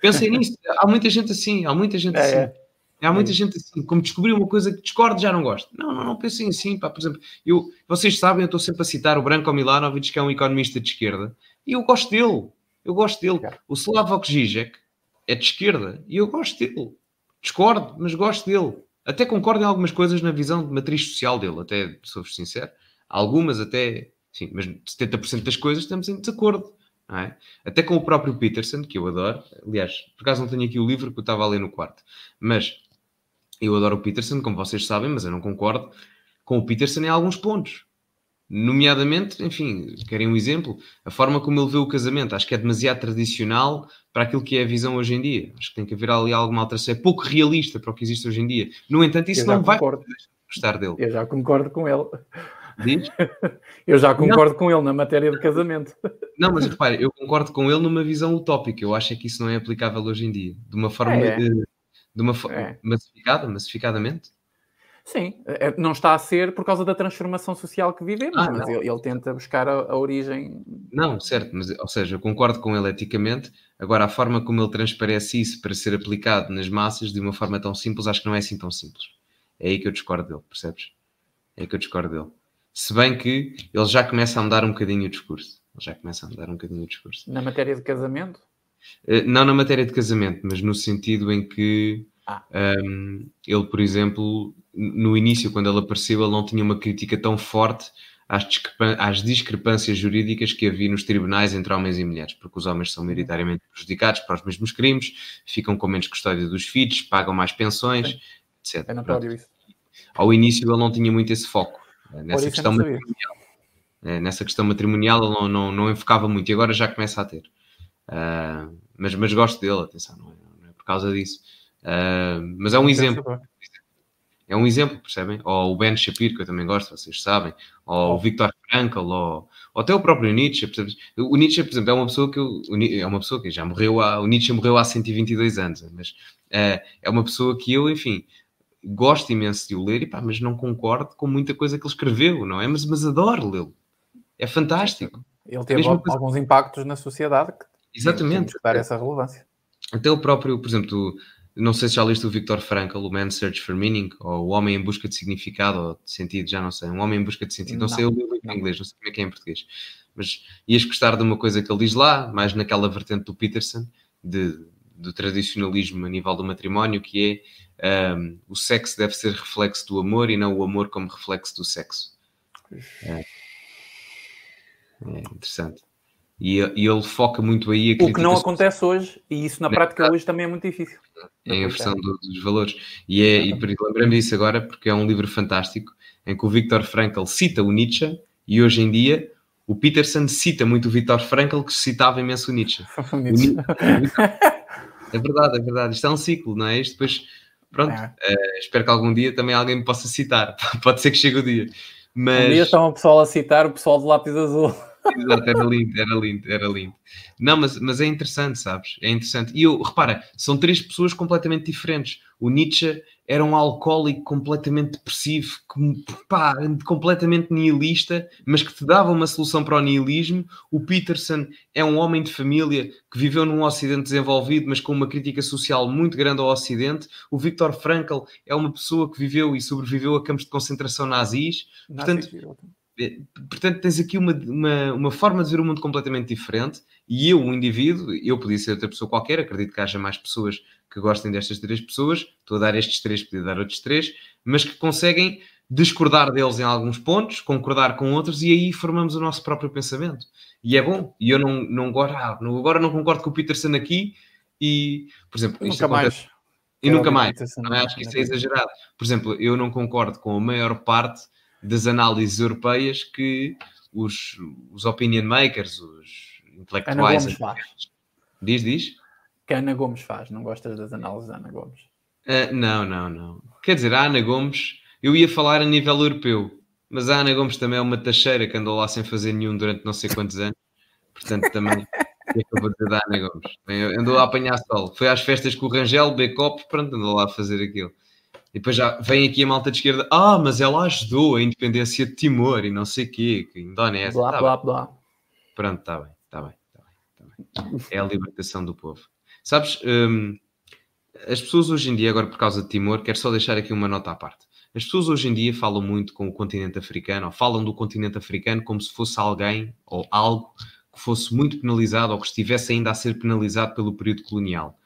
Pensem nisso. Há muita gente assim, há muita gente é, assim. É. Há muita é. gente assim, como descobri uma coisa que discordo, já não gosto. Não, não, não pensem assim, pá. Por exemplo, eu, vocês sabem, eu estou sempre a citar o Branko Milanovic, que é um economista de esquerda, e eu gosto dele. Eu gosto dele. O Slavok Žižek é de esquerda e eu gosto dele. Discordo, mas gosto dele. Até concordo em algumas coisas na visão de matriz social dele, até sou-vos sincero. Algumas até, sim, mas 70% das coisas estamos em desacordo. É? Até com o próprio Peterson, que eu adoro. Aliás, por acaso não tenho aqui o livro que eu estava a ler no quarto. Mas eu adoro o Peterson, como vocês sabem, mas eu não concordo com o Peterson em alguns pontos. Nomeadamente, enfim, querem um exemplo? A forma como ele vê o casamento, acho que é demasiado tradicional para aquilo que é a visão hoje em dia. Acho que tem que haver ali alguma alteração. É pouco realista para o que existe hoje em dia. No entanto, isso não concordo. vai gostar dele. Eu já concordo com ele. Diz? Eu já concordo não. com ele na matéria de casamento. Não, mas repare, eu concordo com ele numa visão utópica. Eu acho é que isso não é aplicável hoje em dia. De uma forma. É. De, de uma forma é. massificada, massificadamente. Sim, é, não está a ser por causa da transformação social que vivemos, ah, mas ele, ele, tenta buscar a, a, origem. Não, certo, mas ou seja, eu concordo com ele eticamente. Agora, a forma como ele transparece isso para ser aplicado nas massas de uma forma tão simples, acho que não é assim tão simples. É aí que eu discordo dele, percebes? É aí que eu discordo dele. Se bem que ele já começa a mudar um bocadinho o discurso. Ele já começa a mudar um bocadinho o discurso. Na matéria de casamento? Eh, não na matéria de casamento, mas no sentido em que ah. um, ele, por exemplo, no início, quando ele apareceu, ele não tinha uma crítica tão forte às, discrepan às, discrepâncias jurídicas que havia nos tribunais entre homens e mulheres, porque os homens são maioritariamente prejudicados para os mesmos crimes, ficam com menos custódia dos filhos, pagam mais pensões, Sim. etc. É notório isso. Ao início ele não tinha muito esse foco nessa questão matrimonial. É, nessa questão matrimonial ele não, não, não enfocava muito e agora já começa a ter. Uh, mas, mas gosto dele, atenção, não é, não é por causa disso. Uh, mas é um exemplo. É um exemplo, percebem? Ou o Ben Shapiro, que eu também gosto, vocês sabem. Ou o Viktor Frankl, ou, ou até o próprio Nietzsche. Percebes? O Nietzsche, por exemplo, é uma pessoa que eu, é uma pessoa que já morreu há, o Nietzsche morreu há 122 anos, mas uh, é uma pessoa que eu, enfim, gosto imenso de o ler, e, pá, mas não concordo com muita coisa que ele escreveu, não é? Mas, mas adoro lê-lo. É fantástico. Ele teve alguns impactos na sociedade que Exatamente. dar essa relevância. Até o próprio, por exemplo, não sei se já leste o Viktor Frankl, o Man's Search for Meaning, ou O Homem em Busca de Significado, ou de Sentido, já não sei. Um Homem em Busca de Sentido, não, não sei, eu li em inglês, não sei como é que é em português. Mas ias gostar de uma coisa que ele diz lá, mais naquela vertente do Peterson, de, do tradicionalismo a nível do matrimónio, que é um, o sexo deve ser reflexo do amor e não o amor como reflexo do sexo. É, é interessante. E, e, ele foca muito aí a O que não acontece hoje, e isso na prática hoje também é muito difícil. É a inversão do, dos valores. E, é, e lembrando disso agora, porque é um livro fantástico, em que o Viktor Frankl cita o Nietzsche, e hoje em dia o Peterson cita muito o Viktor Frankl, que citava imenso o Nietzsche. Nietzsche. é verdade, é verdade. Isto é um ciclo, não é? Isto depois, pronto, é. uh, espero que algum dia também alguém me possa citar. Pode ser que chegue o dia. Mas... Um dia está uma pessoa a citar o pessoal do lápis azul. Exato, era lindo, era lindo, era lindo. Não, mas, mas é interessante, sabes? É interessante. E eu, repara, são três pessoas completamente diferentes. O Nietzsche era um alcoólico completamente depressivo, pá, completamente nihilista, mas que te dava uma solução para o nihilismo. O Peterson é um homem de família que viveu num Ocidente desenvolvido, mas com uma crítica social muito grande ao Ocidente. O Viktor Frankl é uma pessoa que viveu e sobreviveu a campos de concentração nazis. Portanto, portanto, tens aqui uma, uma, uma, forma de ver o mundo completamente diferente. E eu, um indivíduo, eu podia ser outra pessoa qualquer, acredito que haja mais pessoas que gostem destas três pessoas. Estou a dar estes três, podia dar outros três, mas que conseguem discordar deles em alguns pontos, concordar com outros, e aí formamos o nosso próprio pensamento. E é bom. E eu não, não gosto, ah, agora não concordo com o Peterson aqui, e, por exemplo, nunca acontece, mais. E nunca mais. Não é? Acho que isso é exagerado. Por exemplo, eu não concordo com a maior parte das análises europeias que os, os opinion makers, os intelectuais. Ana Gomes faz. Diz, diz. Que a Ana Gomes faz. Não gostas das análises da Ana Gomes? Uh, não, não, não. Quer dizer, a Ana Gomes, eu ia falar a nível europeu, mas a Ana Gomes também é uma tacheira que andou lá sem fazer nenhum durante não sei quantos anos. Portanto, também que é que eu vou dizer da Ana Gomes? Andou a apanhar sol. Foi às festas com o Rangel, Becop, pronto, andou lá a fazer aquilo. E depois já vem aqui a malta de esquerda. Ah, mas ela ajudou a independência de Timor e não sei o quê, que Indonésia. Blá, tá blá, blá. Pronto, está bem, está bem, está bem, tá bem. É a libertação do povo. Sabes, hum, as pessoas hoje em dia, agora por causa de Timor, quero só deixar aqui uma nota à parte. As pessoas hoje em dia falam muito com o continente africano, ou falam do continente africano como se fosse alguém ou algo que fosse muito penalizado ou que estivesse ainda a ser penalizado pelo período colonial.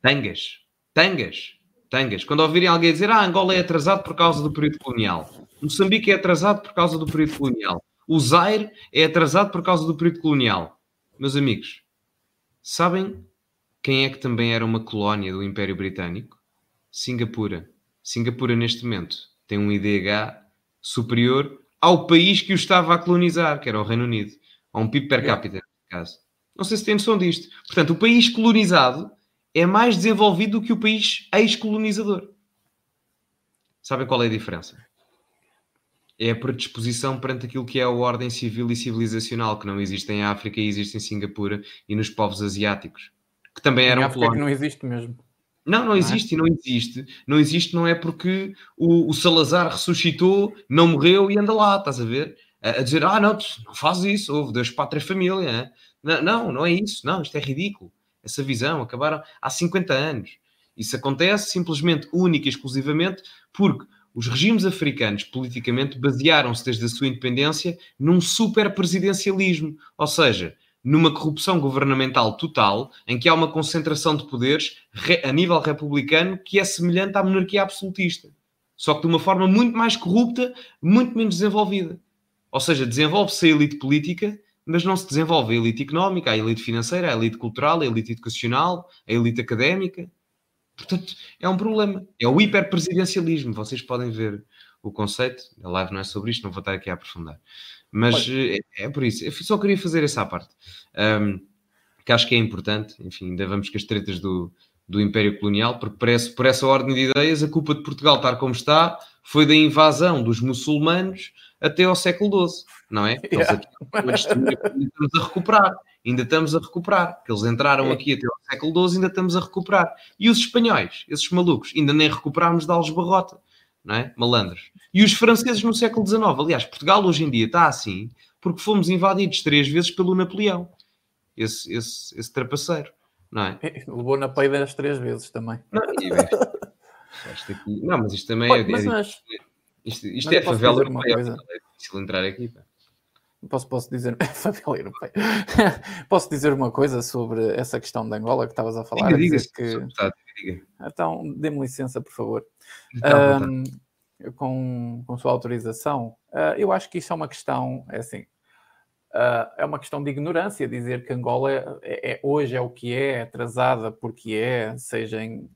Tangas, tangas, tangas. Quando ouvirem alguém dizer ah, Angola é atrasado por causa do período colonial, Moçambique é atrasado por causa do período colonial, o Zaire é atrasado por causa do período colonial. Meus amigos, sabem quem é que também era uma colónia do Império Britânico? Singapura. Singapura, neste momento, tem um IDH superior ao país que o estava a colonizar, que era o Reino Unido a um PIB per capita, neste caso. Não sei se tem noção disto. Portanto, o país colonizado é mais desenvolvido do que o país ex-colonizador. Sabem qual é a diferença? É a predisposição perante aquilo que é a ordem civil e civilizacional que não existe em África e existe em Singapura e nos povos asiáticos, que também eram colónias. não existe mesmo. Não, não, não é? existe, é? não existe. Não existe, não é porque o, o Salazar ressuscitou, não morreu e anda lá, estás a ver? a dizer, ah, não, não faz isso, houve Deus, pátria família. Né? Não, não, não é isso, não, isto é ridículo. Essa visão acabaram há 50 anos. Isso acontece simplesmente, única e exclusivamente, porque os regimes africanos politicamente basearam-se desde a sua independência num super presidencialismo, ou seja, numa corrupção governamental total, em que há uma concentração de poderes a nível republicano que é semelhante à monarquia absolutista, só que de uma forma muito mais corrupta, muito menos desenvolvida. Ou seja, desenvolve-se a elite política, mas não se desenvolve a elite económica, a elite financeira, a elite cultural, a elite educacional, a elite académica. Portanto, é um problema. É o hiperpresidencialismo. Vocês podem ver o conceito. A live não é sobre isto, não vou estar aqui a aprofundar. Mas é, é, por isso. Eu só queria fazer essa parte. Um, que acho que é importante. Enfim, ainda vamos com as tretas do, do Império Colonial, porque parece, por essa ordem de ideias, a culpa de Portugal estar como está foi da invasão dos muçulmanos até ao século XII, não é? Yeah. estamos a recuperar, ainda estamos a recuperar. Eles entraram é. aqui até ao século XII, ainda estamos a recuperar. E os espanhóis, esses malucos, ainda nem recuperámos da Alves Barrota, não é? Malandros. E os franceses no século XIX. Aliás, Portugal hoje em dia está assim porque fomos invadidos três vezes pelo Napoleão, esse, esse, esse trapaceiro, não é? Levou na peida as três vezes também. Não, aqui... não mas isto também é, mas, é, mas... Isto, isto é favela europeia. É difícil entrar aqui. Pá. Posso, posso dizer, favela europeia. posso dizer uma coisa sobre essa questão de Angola que estavas a falar? Diga, diga, que... diga. Então, dê-me licença, por favor. Então, um, com, com sua autorização, uh, eu acho que isso é uma questão, é assim, uh, é uma questão de ignorância dizer que Angola é, é, hoje é o que é, é atrasada porque é, seja em,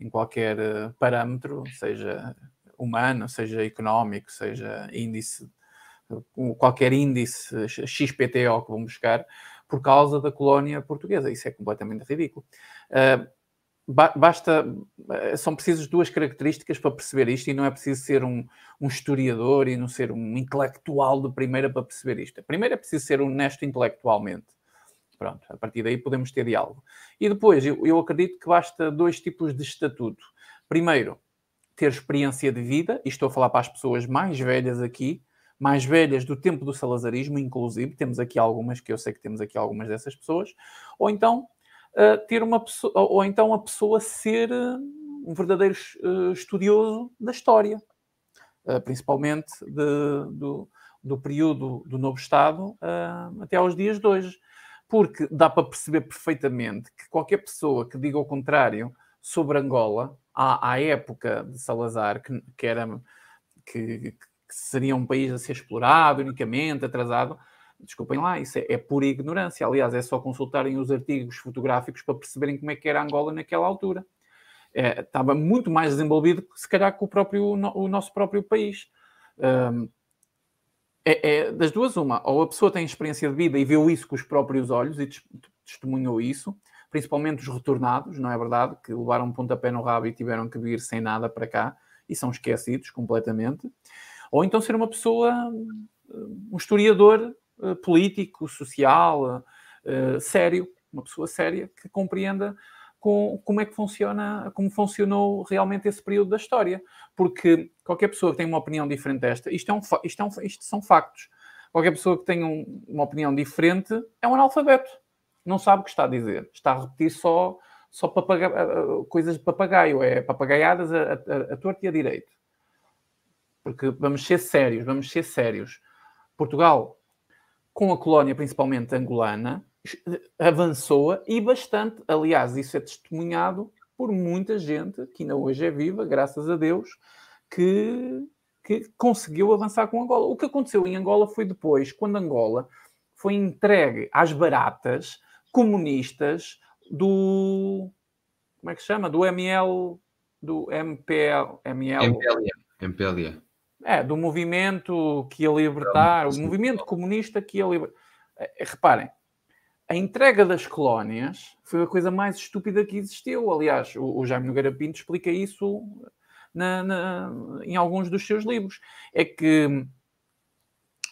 em qualquer ah, parâmetro, seja humano, seja económico, seja índice, qualquer índice XPTO que vão buscar, por causa da colónia portuguesa. Isso é completamente ridículo. Uh, basta, são precisas duas características para perceber isto e não é preciso ser um, um, historiador e não ser um intelectual de primeira para perceber isto. Primeiro é preciso ser honesto intelectualmente. Pronto, a partir daí podemos ter diálogo. E depois, eu, eu acredito que basta dois tipos de estatuto. Primeiro, ter experiência de vida, e estou a falar para as pessoas mais velhas aqui, mais velhas do tempo do salazarismo, inclusive, temos aqui algumas, que eu sei que temos aqui algumas dessas pessoas, ou então uh, ter uma pessoa, ou então a pessoa ser uh, um verdadeiro uh, estudioso da história, principalmente de, do, do período do novo Estado até aos dias de hoje. Porque dá para perceber perfeitamente que qualquer pessoa que diga o contrário sobre Angola, à, à época de Salazar, que, que era que, que, seria um país a ser explorado unicamente, atrasado, Desculpem lá, isso é, é, pura ignorância. Aliás, é só consultarem os artigos fotográficos para perceberem como é que era Angola naquela altura. É, estava muito mais desenvolvido, se calhar, que o, próprio, o nosso próprio país. Um, é, é, das duas, uma, ou a pessoa tem experiência de vida e viu isso com os próprios olhos e testemunhou isso, principalmente os retornados, não é verdade? Que levaram um pontapé no rabo e tiveram que vir sem nada para cá e são esquecidos completamente. Ou então ser uma pessoa, um historiador uh, político, social, uh, sério, uma pessoa séria que compreenda com, como é que funciona, como funcionou realmente esse período da história. Porque qualquer pessoa que tenha uma opinião diferente desta, isto, é um, isto, é um, isto são factos. Qualquer pessoa que tenha um, uma opinião diferente é um analfabeto. Não sabe o que está a dizer. Está a repetir só, só papaga, coisas de papagaio, é papagaiadas a, a, a torto e a direito. Porque vamos ser sérios, vamos ser sérios. Portugal, com a colónia principalmente angolana, avançou e bastante. Aliás, isso é testemunhado por muita gente que ainda hoje é viva, graças a Deus, que, que conseguiu avançar com Angola. O que aconteceu em Angola foi depois, quando Angola foi entregue às baratas comunistas do. Como é que se chama? Do ML. Do MPL. ML. MPLA. MPLA. É, do movimento que ia libertar, o movimento comunista que ia libertar. É, reparem, a entrega das colónias foi a coisa mais estúpida que existiu. Aliás, o, o Jaime Nogueira Pinto explica isso na, na, em alguns dos seus livros. É que.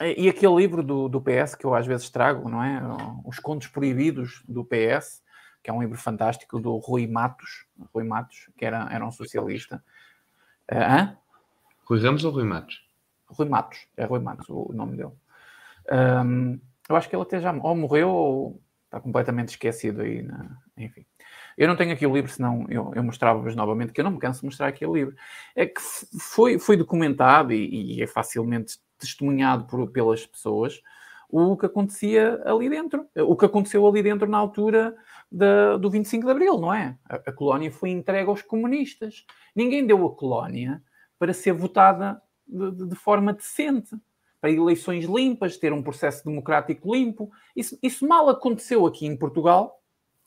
E aquele livro do, do PS que eu às vezes trago, não é? Os Contos Proibidos do PS, que é um livro fantástico do Rui Matos, Rui Matos, que era, era um socialista. Uh, hã? Rui Ramos ou Rui Matos? Rui Matos, é Rui Matos o, nome dele. Um, eu acho que ele até já ou morreu ou está completamente esquecido aí, na... enfim. Eu não tenho aqui o livro, senão eu, eu mostrava-vos novamente, que eu não me canso de mostrar aqui o livro. É que foi, foi documentado e, e é facilmente testemunhado por, pelas pessoas o que acontecia ali dentro, o que aconteceu ali dentro na altura da, do 25 de Abril, não é? A, a, colónia foi entregue aos comunistas. Ninguém deu a colónia para ser votada de, de, forma decente para eleições limpas, ter um processo democrático limpo. Isso, isso mal aconteceu aqui em Portugal.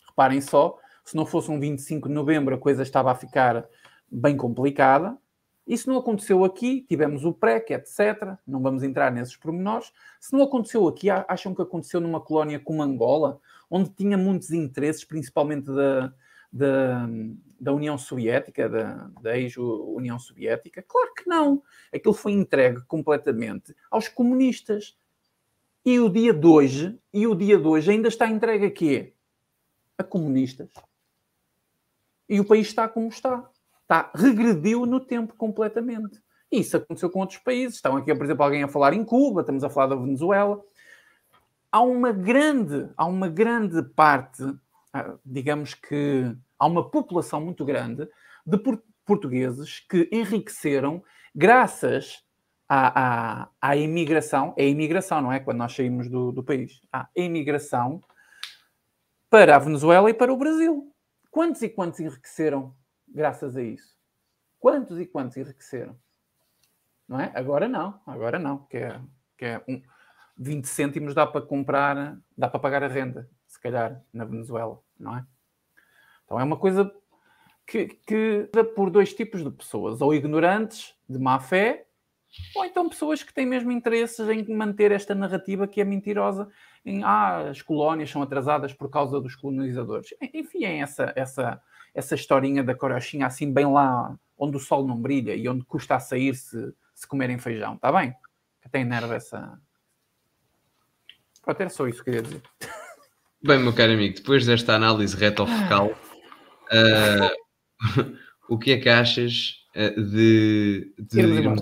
Reparem só, se não fosse um 25 de novembro, a coisa estava a ficar bem complicada. Isso não aconteceu aqui, tivemos o PREC, etc. Não vamos entrar nesses pormenores. Se não aconteceu aqui, acham que aconteceu numa colónia como Angola, onde tinha muitos interesses, principalmente da, da, da União Soviética, da, da ex-União Soviética? Claro que não. Aquilo foi entregue completamente aos comunistas. E o dia de hoje, e o dia de hoje ainda está entregue a quê? A comunistas. E o país está como está. Está, regrediu no tempo completamente. Isso aconteceu com outros países. Estão aqui, por exemplo, alguém a falar em Cuba, estamos a falar da Venezuela. Há uma grande, há uma grande parte, ah, digamos que há uma população muito grande de portugueses que enriqueceram graças à, à, à imigração. É a imigração, não é? Quando nós saímos do, do país. A imigração para a Venezuela e para o Brasil. Quantos e quantos enriqueceram graças a isso? Quantos e quantos enriqueceram? Não é? Agora não, agora não, que é, que é um, 20 cêntimos dá para comprar, dá para pagar a renda, se calhar, na Venezuela, não é? Então é uma coisa que, que por dois tipos de pessoas, ou ignorantes de má fé, ou então pessoas que têm mesmo interesses em manter esta narrativa que é mentirosa, em ah, as colónias são atrasadas por causa dos colonizadores. Enfim, é essa, essa, essa historinha da corochinha assim bem lá onde o sol não brilha e onde custa a sair se, se comerem feijão, está bem? Até enerva essa. Pronto, era só isso que queria dizer. Bem, meu caro amigo, depois desta análise reto-focal, Uh, o que é que achas uh, de, de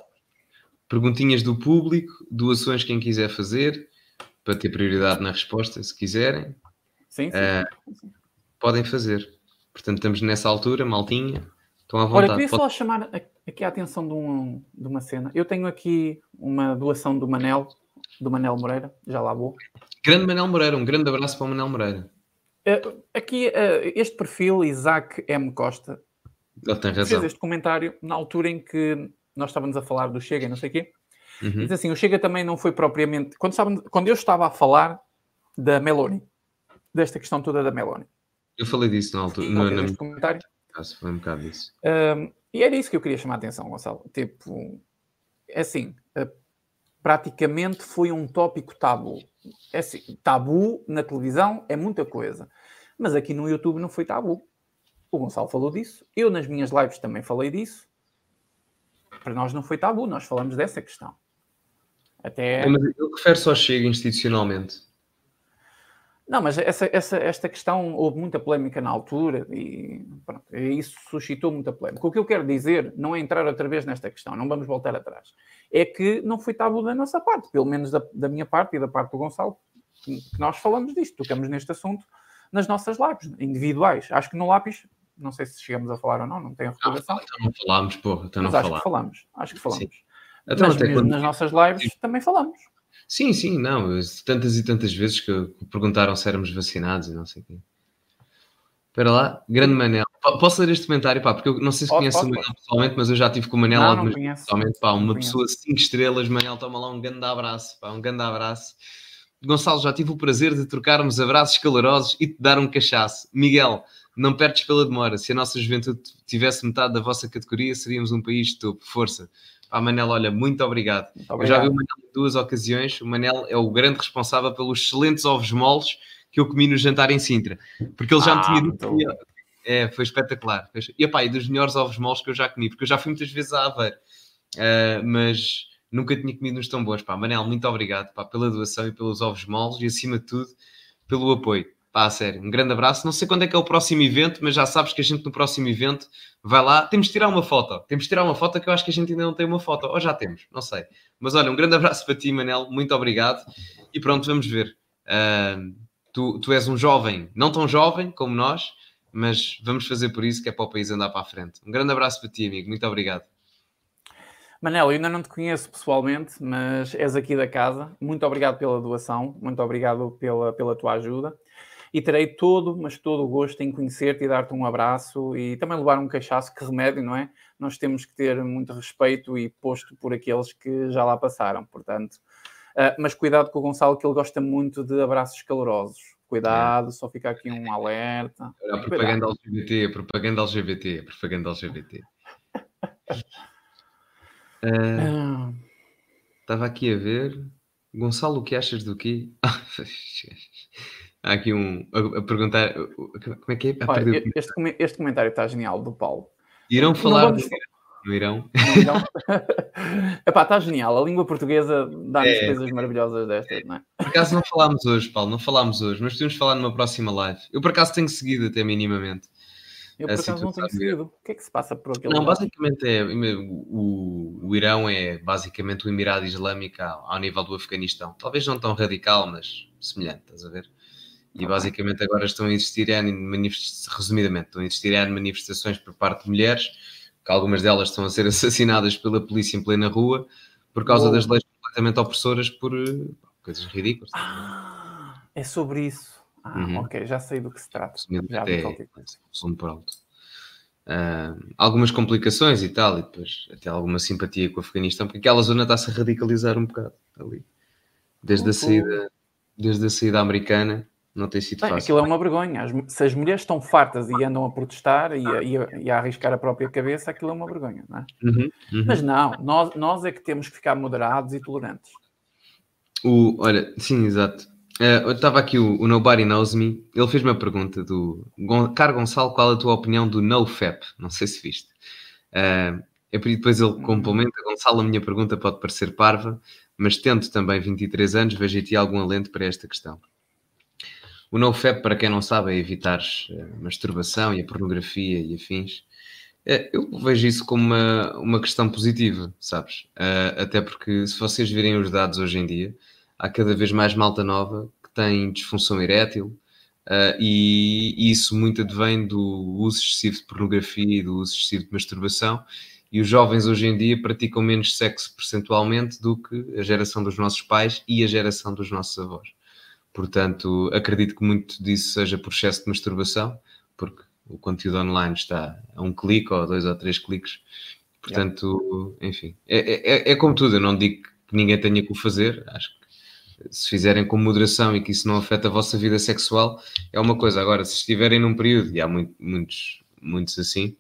perguntinhas do público, doações quem quiser fazer, para ter prioridade na resposta, se quiserem. Sim, sim. Uh, podem fazer. Portanto, estamos nessa altura, maltinha. Estão à vontade. Olha, queria só chamar aqui a atenção de, um, de uma cena. Eu tenho aqui uma doação do Manel, do Manel Moreira, já lá vou. Grande Manel Moreira, um grande abraço para o Manel Moreira. Eh, aqui, uh, este perfil, Isaac M. Costa, Ele tem razão. fez este comentário na altura em que nós estávamos a falar do Chega e não sei o quê, Uhum. Diz assim: o Chega também não foi propriamente. Quando, sabe, quando eu estava a falar da Meloni, desta questão toda da Meloni. Eu falei disso na altura. No, no comentário. Caso foi um bocado disso. Um, e era isso que eu queria chamar a atenção, Gonçalo. Tipo, é assim, praticamente foi um tópico tabu. É assim, tabu na televisão é muita coisa, mas aqui no YouTube não foi tabu. O Gonçalo falou disso, eu nas minhas lives também falei disso. Para nós não foi tabu, nós falamos dessa questão. Até... Mas ele refere só chega institucionalmente. Não, mas essa, essa, esta questão houve muita polémica na altura e pronto, isso suscitou muita polémica. O que eu quero dizer não é entrar outra vez nesta questão, não vamos voltar atrás. É que não foi tabu da nossa parte, pelo menos da, da minha parte e da parte do Gonçalo, que nós falamos disto, tocamos neste assunto nas nossas lives individuais. Acho que no lápis, não sei se chegamos a falar ou não, não tenho recordação. Ah, então não falámos, porra, então não mas acho falámos. que falamos, acho que falamos. Então, mas mesmo quando... nas nossas lives também falamos. Sim, sim, não. Tantas e tantas vezes que perguntaram se éramos vacinados e não sei o quê. Espera lá, grande Manel. Posso ler este comentário, pá, porque eu não sei se conhece o Manel pessoalmente, mas eu já tive com o Manel não, algumas vezes pessoalmente, pá, uma pessoa 5 estrelas, Manel, toma lá um grande abraço, pá, um grande abraço. Gonçalo, já tive o prazer de trocarmos abraços calorosos e te dar um cachaço. Miguel, não perdes pela demora. Se a nossa juventude tivesse metade da vossa categoria, seríamos um país de topo. Força. Pá, Manel, olha, muito obrigado. muito obrigado. Eu já vi o Manel em duas ocasiões. O Manel é o grande responsável pelos excelentes ovos moles que eu comi no jantar em Sintra. Porque ele já ah, me tinha dito. É, foi espetacular. E, pá, e dos melhores ovos moles que eu já comi, porque eu já fui muitas vezes a Aveiro, uh, mas nunca tinha comido uns tão bons. Pá, Manel, muito obrigado pá, pela doação e pelos ovos moles e, acima de tudo, pelo apoio. Pá, sério, um grande abraço. Não sei quando é que é o próximo evento, mas já sabes que a gente no próximo evento vai lá. Temos de tirar uma foto. Temos de tirar uma foto que eu acho que a gente ainda não tem uma foto. Ou já temos, não sei. Mas olha, um grande abraço para ti, Manel. Muito obrigado. E pronto, vamos ver. Uh, tu, tu és um jovem, não tão jovem como nós, mas vamos fazer por isso que é para o país andar para a frente. Um grande abraço para ti, amigo. Muito obrigado. Manel, eu ainda não te conheço pessoalmente, mas és aqui da casa. Muito obrigado pela doação, muito obrigado pela, pela tua ajuda e terei todo, mas todo o gosto em conhecer-te e dar-te um abraço e também levar um cachaço, que remédio, não é? Nós temos que ter muito respeito e posto por aqueles que já lá passaram, portanto. Uh, mas cuidado com o Gonçalo, que ele gosta muito de abraços calorosos. Cuidado, é. só fica aqui um alerta. a propaganda cuidado. LGBT, a propaganda LGBT, a propaganda LGBT. uh, estava aqui a ver. Gonçalo, o que achas do quê? Há aqui um a, a perguntar como é que é? Ah, Olha, este, este, comentário está genial do Paulo. Irão falar vamos... no Irão? Não irão. Epá, está genial. A língua portuguesa dá-nos é, coisas maravilhosas destas, não é? Por acaso não falámos hoje, Paulo, não falámos hoje, mas podemos falar numa próxima live. Eu por acaso tenho seguido até minimamente. Eu por acaso não tenho seguido. O que é que se passa por aquele Não, lado? basicamente é. O, o Irão é basicamente o Emirado Islâmico ao, ao nível do Afeganistão. Talvez não tão radical, mas semelhante, estás a ver? E basicamente agora estão a existir, resumidamente, estão a existir manifestações por parte de mulheres, que algumas delas estão a ser assassinadas pela polícia em plena rua, por causa oh. das leis completamente opressoras por coisas ridículas. Ah, é sobre isso. Ah, uhum. ok, já sei do que se trata. Já vi qualquer coisa. por alto. Uh, algumas complicações e tal, e depois até alguma simpatia com o Afeganistão, porque aquela zona está-se a radicalizar um bocado ali. Desde, a saída, desde a saída americana, não tem sido Bem, fácil. Aquilo é uma vergonha. As, se as mulheres estão fartas e andam a protestar e a, e, a, e a, arriscar a própria cabeça, aquilo é uma vergonha, não é? Uhum, uhum. Mas não, nós, nós é que temos que ficar moderados e tolerantes. O, olha, sim, exato. Uh, eu estava aqui o, o, Nobody Knows Me, ele fez uma pergunta do Car Gonçalo, qual a tua opinião do NoFap? Não sei se viste. Uh, é depois ele complementa, Gonçalo, a minha pergunta pode parecer parva, mas tendo também 23 anos, vejo ti algum alento para esta questão. O NoFap, para quem não sabe, é evitar a masturbação e a pornografia e afins. É, eu vejo isso como uma, uma questão positiva, sabes? Uh, até porque se vocês virem os dados hoje em dia, há cada vez mais malta nova que tem disfunção erétil uh, e, e, isso muito advém do uso excessivo de pornografia e do uso excessivo de masturbação. E os jovens hoje em dia praticam menos sexo percentualmente do que a geração dos nossos pais e a geração dos nossos avós. Portanto, acredito que muito disso seja por excesso de masturbação, porque o conteúdo online está a um clique ou dois ou três cliques. Portanto, yeah. enfim, é, é, é, como tudo. Eu não digo que ninguém tenha que o fazer. Acho que se fizerem com moderação e que isso não afeta a vossa vida sexual, é uma coisa. Agora, se estiverem num período, e há muito, muitos, muitos assim,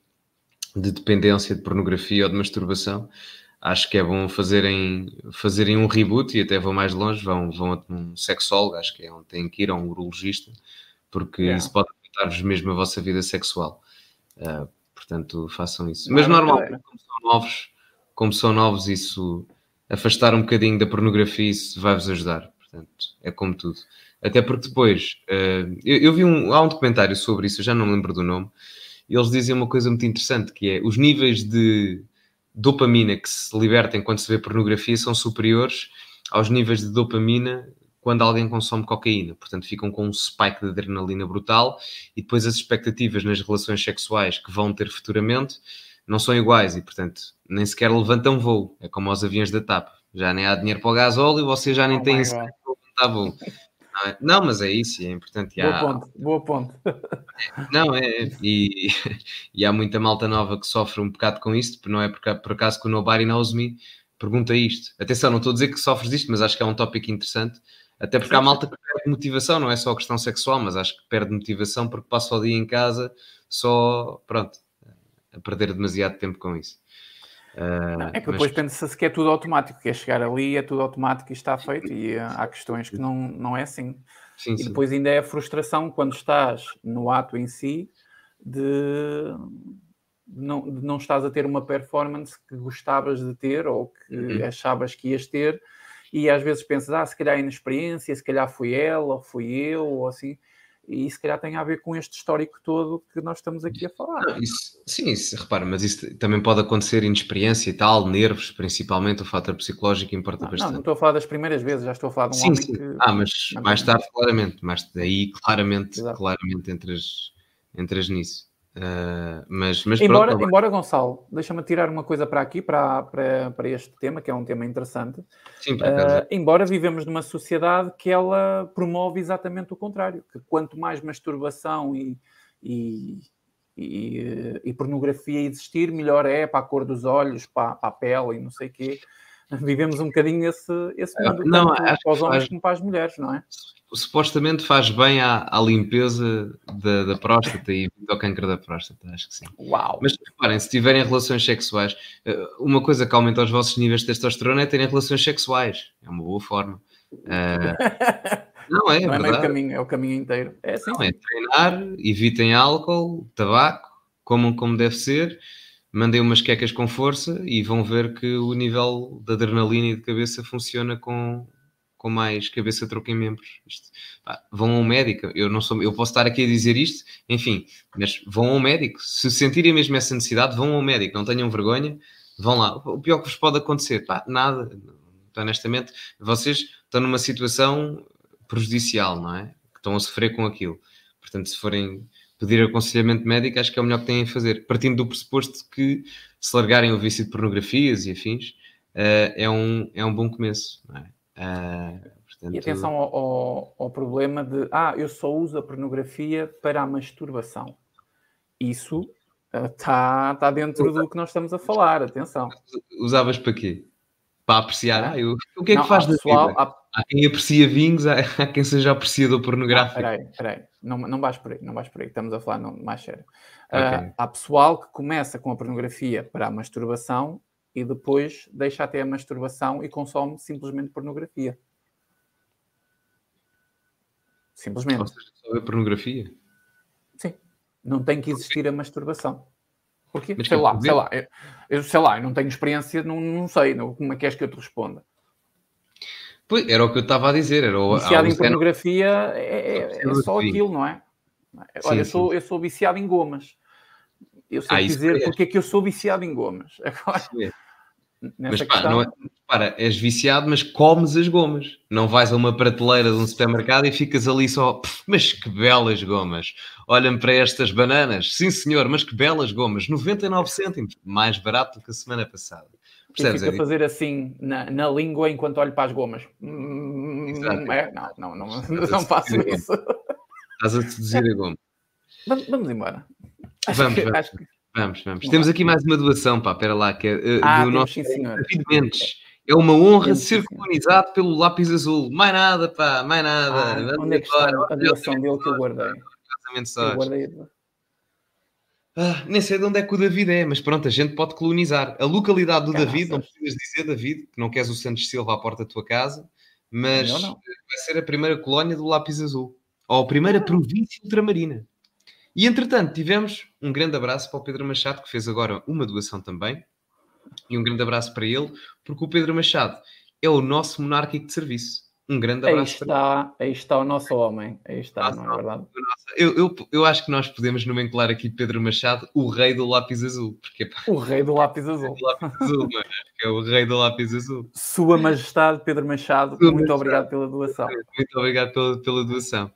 de dependência de pornografia ou de masturbação, acho que é bom fazerem, fazerem um reboot e até vão mais longe, vão, vão a um sexólogo, acho que é onde têm que ir, a um urologista, porque yeah. isso pode afetar-vos mesmo a vossa vida sexual. Uh, portanto, façam isso. Mas normalmente, como são novos, como são novos, isso afastar um bocadinho da pornografia, isso vai-vos ajudar. Portanto, é como tudo. Até porque depois, uh, eu, eu, vi um, há um documentário sobre isso, eu já não lembro do nome, e eles dizem uma coisa muito interessante, que é os níveis de dopamina que se libertem quando se vê pornografia são superiores aos níveis de dopamina quando alguém consome cocaína. Portanto, ficam com um spike de adrenalina brutal e depois as expectativas nas relações sexuais que vão ter futuramente não são iguais e, portanto, nem sequer levantam voo. É como aos aviões da TAP. Já nem há dinheiro para o gasóleo e você já nem oh isso. Tá voo. Não, é? não, mas é isso, é importante. Boa há... ponte, boa ponte. Não, é, e, e há muita malta nova que sofre um bocado com isto, não é por, por acaso que o Nobody Knows Me pergunta isto. Atenção, não estou a dizer que sofres disto, mas acho que é um tópico interessante. Até porque há malta que perde motivação, não é só a questão sexual, mas acho que perde motivação porque passa o dia em casa só, pronto, a perder demasiado tempo com isso. Uh, não, é que depois mas... pensa-se que é tudo automático, que é chegar ali, é tudo automático e está feito, e uh, há questões que não, não é assim. Sim, e sim. depois ainda é a frustração quando estás no ato em si de não, de não estás a ter uma performance que gostavas de ter ou que uhum. achavas que ias ter, e às vezes pensas, ah, se calhar é inexperiência, se calhar fui ela, ou fui eu, ou assim e se calhar tem a ver com este histórico todo que nós estamos aqui a falar. Não, isso, sim, isso, repara, mas isso também pode acontecer inexperiência e tal, nervos, principalmente, o fator psicológico importa não, bastante. Não, não estou a falar das primeiras vezes, já estou a falar de um sim, homem sim. que... Ah, mas mais tarde, claramente, mas daí claramente, Exato. claramente entras, entras nisso. Uh, mas, mas embora, pronto, embora Gonçalo, deixa-me tirar uma coisa para aqui, para, para, para este tema, que é um tema interessante. Sim, uh, embora vivemos numa sociedade que ela promove exatamente o contrário, que quanto mais masturbação e, e, e, e pornografia existir, melhor é para a cor dos olhos, para, para a pele e não sei o quê. Vivemos um bocadinho esse, esse mundo, não, tanto para os homens faz... como para as mulheres, não é? supostamente faz bem à, à limpeza da, da, próstata e ao câncer da próstata, acho que sim. Uau! Mas reparem, se tiverem relações sexuais, eh, uma coisa que aumenta os vossos níveis de testosterona é terem relações sexuais. É uma boa forma. Uh, não é, não é, é meio caminho, é o caminho inteiro. É assim. Não, é treinar, evitem álcool, tabaco, comam como deve ser, mandem umas quecas com força e vão ver que o nível de adrenalina e de cabeça funciona com, com mais cabeça troca em membros. Isto, pá, vão a um médico. Eu não sou, eu posso estar aqui a dizer isto, enfim, mas vão a um médico. Se sentirem mesmo essa necessidade, vão a um médico. Não tenham vergonha, vão lá. O pior que vos pode acontecer, pá, nada. Honestamente, vocês estão numa situação prejudicial, não é? Que estão a sofrer com aquilo. Portanto, se forem pedir aconselhamento médico, acho que é o melhor que têm a fazer. Partindo do pressuposto que se largarem o vício de pornografias e afins, uh, é, um, é um bom começo, é? Uh, portanto... E atenção ao, ao, ao, problema de ah, eu só uso a pornografia para a masturbação. Isso está uh, tá dentro do que nós estamos a falar, atenção. Usavas para quê? Para apreciar? Ah, eu, o que é não, que faz da pessoal, vida? Há... há... quem aprecia vinhos, há, quem seja apreciador pornográfico. Espera aí, espera aí. Não, não vais por aí, não vais por aí. Estamos a falar não, mais sério. Okay. Uh, há pessoal que começa com a pornografia para a masturbação e depois deixa até a masturbação e consome simplesmente pornografia. Simplesmente. Ou seja, só a pornografia? Sim. Não tem que existir a masturbação. Porquê? Mas sei lá, sei lá, eu, eu, sei lá, eu não tenho experiência, não, não sei, não, como é que és que eu te responda? Pois, era o que eu estava a dizer. Era o, viciado em pornografia é, é, é, só aquilo, não é? Olha, sim, eu, sou, eu sou viciado em gomas. Eu sei ah, dizer porque é que eu sou viciado em gomas. Agora, mas pá, questão... não é, para, és viciado, mas comes as gomas. Não vais a uma prateleira de um supermercado e ficas ali só, mas que belas gomas. Olha-me para estas bananas. Sim, senhor, mas que belas gomas. 99 cêntimos. Mais barato do que a semana passada. Percebes? E fica a fazer assim na, na língua enquanto olho para as gomas. Exato. É, não, não, não, não, não faço isso. Estás a seduzir a goma. Vamos, vamos embora. Acho vamos, que, vamos. Que... Vamos, vamos. Temos aqui mais uma doação, pá, espera lá, que é uh, ah, do nosso David Mendes. É uma honra ser colonizado pelo lápis azul. Mais nada, pá, mais nada. Ah, onde é que está a doação dele que eu guardei? Eu guardei. Ah, nem sei de onde é que o David é, mas pronto, a gente pode colonizar. A localidade do David, não precisas dizer, David, que não queres o Santos Silva à porta da tua casa, mas não, não. vai ser a primeira colónia do lápis azul. Ou a primeira província ultramarina. E entretanto, tivemos um grande abraço para o Pedro Machado, que fez agora uma doação também. E um grande abraço para ele, porque o Pedro Machado é o nosso monárquico de serviço. Um grande abraço. Aí está, aí está o nosso homem. Aí está, não é verdade? Eu, eu, eu acho que nós podemos nomenclar aqui Pedro Machado o rei do lápis azul. Porque, o rei do lápis azul. O lápis azul é o rei do lápis azul. Sua Majestade Pedro Machado, Sua muito Majestade. obrigado pela doação. Muito obrigado pela, pela doação.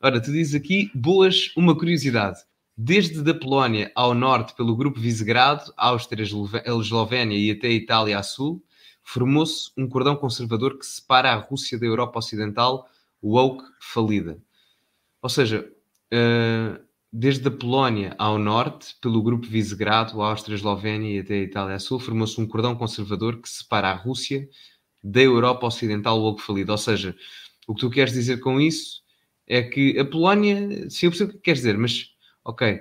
Ora, tu dizes aqui, boas, uma curiosidade. Desde da Polónia ao norte, pelo grupo Visegrado, Áustria, Eslovénia e até a Itália a sul, formou-se um cordão conservador que separa a Rússia da Europa Ocidental, woke falida. Ou seja, uh, desde a Polónia ao norte, pelo grupo Visegrado, Áustria, Eslovénia e até a Itália a sul, formou-se um cordão conservador que separa a Rússia da Europa Ocidental, woke falida. Ou seja, o que tu queres dizer com isso é que a Polónia, sim, eu percebo o que queres dizer, mas ok,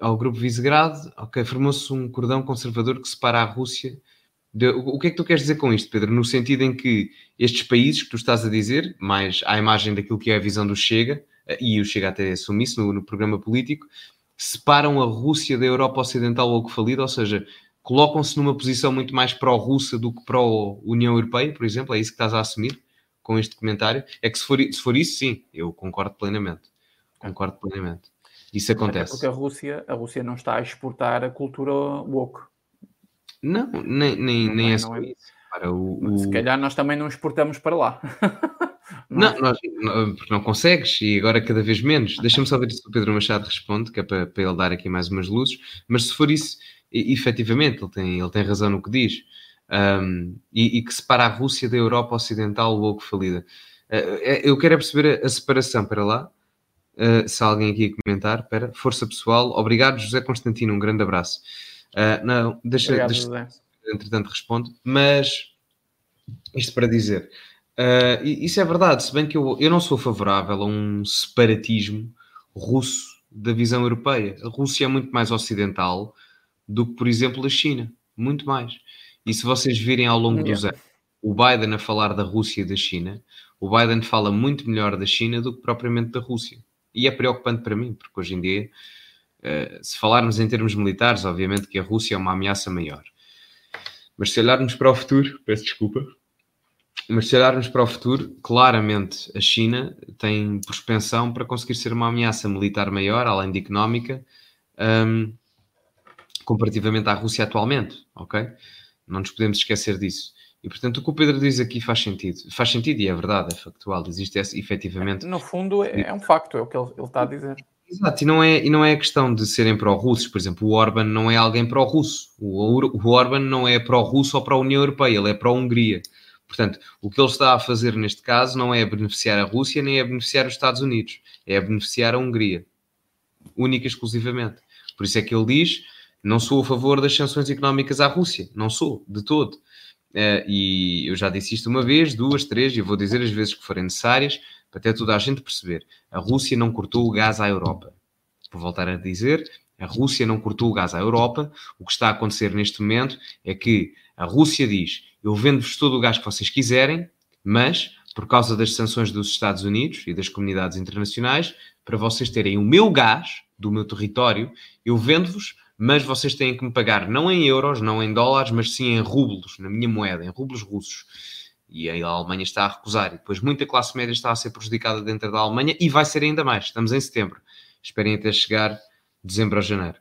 ao grupo Visegrado, ok, formou-se um cordão conservador que separa a Rússia. De, o, o que é que tu queres dizer com isto, Pedro? No sentido em que estes países que tu estás a dizer, mais à imagem daquilo que é a visão do Chega, eh, e o Chega até assume isso no, no programa político, separam a Rússia da Europa Ocidental ou que falida, ou seja, colocam-se numa posição muito mais pró-russa do que pró-União Europeia, por exemplo, é isso que estás a assumir? com este comentário é que se for, se for isso, sim, eu concordo plenamente. Concordo plenamente. Isso acontece. porque a Rússia, a Rússia não está a exportar a cultura woke. Não, nem, nem, nem é, é só é. isso. Para o, o... Se calhar nós também não exportamos para lá. não, não, nós, não, porque não consegues e agora cada vez menos. Deixa-me só ver se o Pedro Machado responde, que é para, para ele dar aqui mais umas luzes. Mas se for isso, e, efetivamente, ele tem, ele tem razão no que diz um, e, e, que separa a Rússia da Europa Ocidental ou falida. Uh, eu quero é perceber a, a, separação, para lá. Uh, se alguém aqui comentar, para força pessoal, obrigado José Constantino, um grande abraço. Uh, não, deixa, obrigado, deixa entretanto respondo, mas isto para dizer, uh, isso é verdade, se bem que eu, eu não sou favorável a um separatismo russo da visão europeia. A Rússia é muito mais ocidental do que, por exemplo, a China, muito mais. E se vocês virem ao longo yeah. dos anos o Biden a falar da Rússia e da China, o Biden fala muito melhor da China do que propriamente da Rússia. E é preocupante para mim, porque hoje em dia, se falarmos em termos militares, obviamente que a Rússia é uma ameaça maior. Mas se olharmos para o futuro, peço desculpa, mas se olharmos para o futuro, claramente a China tem propensão para conseguir ser uma ameaça militar maior, além de económica, um, comparativamente à Rússia atualmente, ok? Não nos podemos esquecer disso. E portanto, o que o Pedro diz aqui faz sentido. Faz sentido e é verdade, é factual. Existe esse, efetivamente. No fundo, é, é um facto, é o que ele, ele está a dizer. Exato, e não é, e não é a questão de serem pró-russos. Por exemplo, o Orban não é alguém pró-russo. O, o Orban não é pró-russo ou pró-União Europeia, ele é pró-Hungria. Portanto, o que ele está a fazer neste caso não é beneficiar a Rússia nem é beneficiar os Estados Unidos, é beneficiar a Hungria. Única e exclusivamente. Por isso é que ele diz não sou a favor das sanções económicas à Rússia, não sou, de todo. Uh, e eu já disse isto uma vez, duas, três, e vou dizer as vezes que forem necessárias, até toda a gente perceber. A Rússia não cortou o gás à Europa. Vou voltar a dizer, a Rússia não cortou o gás à Europa. O que está a acontecer neste momento é que a Rússia diz: eu vendo-vos todo o gás que vocês quiserem, mas por causa das sanções dos Estados Unidos e das comunidades internacionais, para vocês terem o meu gás do meu território, eu vendo-vos mas vocês têm que me pagar não em euros, não em dólares, mas sim em rublos, na minha moeda, em rublos russos. E a Alemanha está a recusar. E depois muita classe média está a ser prejudicada dentro da Alemanha e vai ser ainda mais. Estamos em setembro. Esperem até chegar dezembro a janeiro.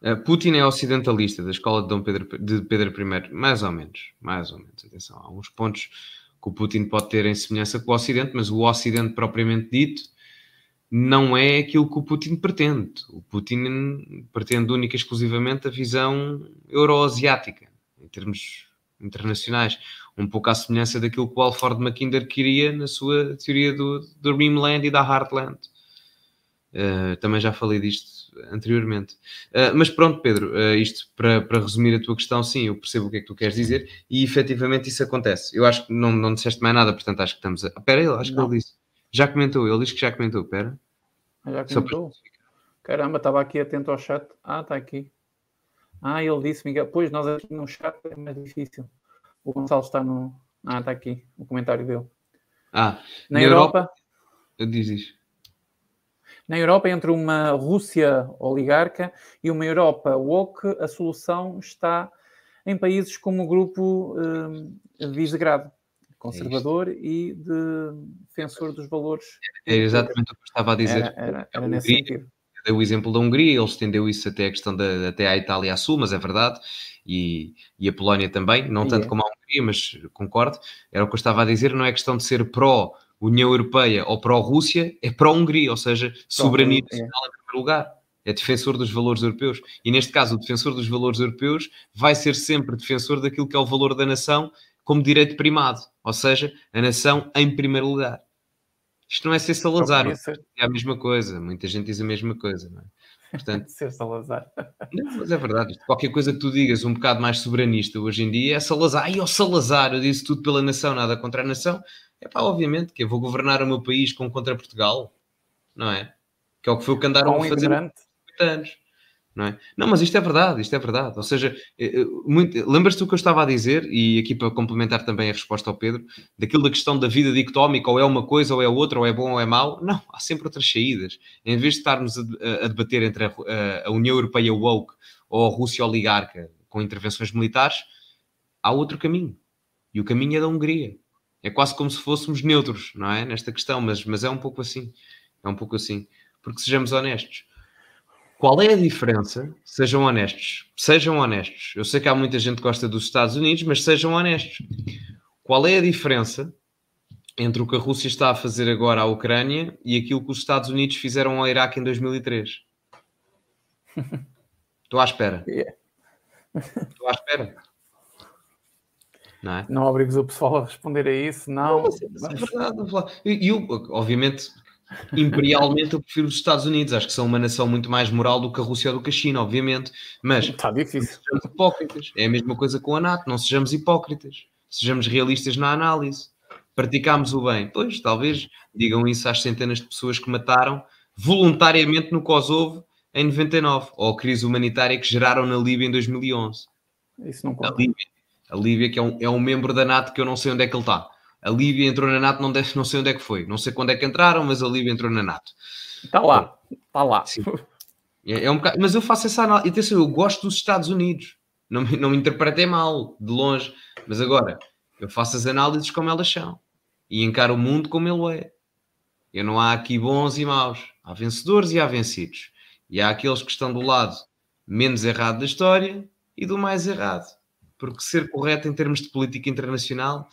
Uh, Putin é ocidentalista da escola de Dom Pedro, de Pedro I, mais ou menos, mais ou menos. Atenção, há uns pontos que o Putin pode ter em semelhança com o Ocidente, mas o Ocidente propriamente dito não é aquilo que o Putin pretende. O Putin pretende única e exclusivamente a visão euroasiática, em termos internacionais. Um pouco à semelhança daquilo que o Alfred Mackinder queria na sua teoria do, do Rimland e da Heartland. Uh, também já falei disto anteriormente. Uh, mas pronto, Pedro, uh, isto para, para resumir a tua questão, sim, eu percebo o que é que tu queres dizer e efetivamente isso acontece. Eu acho que não, não disseste mais nada, portanto acho que estamos a. Espera, ele, acho não. que ele disse. Já comentou, ele diz que já comentou, espera. Já comentou? Caramba, estava aqui atento ao chat. Ah, está aqui. Ah, ele disse, Miguel. Pois, nós aqui no chat é mais difícil. O Gonçalo está no. Ah, está aqui, o comentário dele. Ah, na, na Europa. Europa... Diz isso. Na Europa, entre uma Rússia oligarca e uma Europa woke, a solução está em países como o grupo uh, Visegrado, conservador é e de defensor dos valores. É exatamente o que eu estava a dizer. Era, era, era nesse sentido deu o exemplo da Hungria, ele estendeu isso até a questão da até à Itália a Sul, mas é verdade, e, e a Polónia também, não tanto é. como a Hungria, mas concordo. Era o que eu estava a dizer, não é questão de ser pró União Europeia ou pró-Rússia, é pró-Hungria, ou seja, soberania nacional é. em primeiro lugar. É defensor dos valores europeus. E neste caso, o defensor dos valores europeus vai ser sempre defensor daquilo que é o valor da nação como direito primado, ou seja, a nação em primeiro lugar. Isto não é ser Salazar, é a mesma coisa. Muita gente diz a mesma coisa, não é? Portanto, ser Salazar. Não, mas é verdade. Qualquer coisa que tu digas um bocado mais soberanista hoje em dia é Salazar. Ai, ó Salazar, eu disse tudo pela nação, nada contra a nação. É pá, obviamente que eu vou governar o meu país com contra Portugal, não é? Que é o que foi o que andaram a fazer há anos. Não, é? não, mas isto é verdade, isto é verdade. Ou seja, eh, eh, lembras-te do que eu estava a dizer, e aqui para complementar também a resposta ao Pedro, daquilo da questão da vida dicotómica, ou é uma coisa, ou é outra, ou é bom, ou é mau. Não, há sempre outras saídas. Em vez de estarmos a, a debater entre a, a, União Europeia woke ou a Rússia oligarca com intervenções militares, há outro caminho. E o caminho é da Hungria. É quase como se fôssemos neutros, não é? Nesta questão, mas, mas é um pouco assim. É um pouco assim. Porque sejamos honestos qual é a diferença? Sejam honestos. Sejam honestos. Eu sei que há muita gente que gosta dos Estados Unidos, mas sejam honestos. Qual é a diferença entre o que a Rússia está a fazer agora à Ucrânia e aquilo que os Estados Unidos fizeram ao Iraque em 2003? Estou à espera. Estou à espera. Não, é? não obrigues o pessoal a responder a isso, não. não é verdade. E obviamente, imperialmente eu prefiro os Estados Unidos. Acho que são uma nação muito mais moral do que a Rússia ou do que a China, obviamente. Mas está difícil. sejamos hipócritas. É a mesma coisa com a NATO. Não sejamos hipócritas. Sejamos realistas na análise. Praticámos o bem. Pois, talvez digam isso às centenas de pessoas que mataram voluntariamente no Kosovo em 99, ou a crise humanitária que geraram na Líbia em 2011. Isso não conta. A Líbia, a Líbia que é um, é um membro da NATO que eu não sei onde é que ele está a Líbia entrou na NATO, não, deve, não sei onde é que foi. Não sei quando é que entraram, mas a Líbia entrou na NATO. Está lá, está lá. É, é, um bocado, mas eu faço essa análise. Atenção, eu gosto dos Estados Unidos. Não, não me interpretei mal, de longe. Mas agora, eu faço as análises como elas são. E encaro o mundo como ele é. Eu não há aqui bons e maus. Há vencedores e há vencidos. E há aqueles que estão do lado menos errado da história e do mais errado. Porque ser correto em termos de política internacional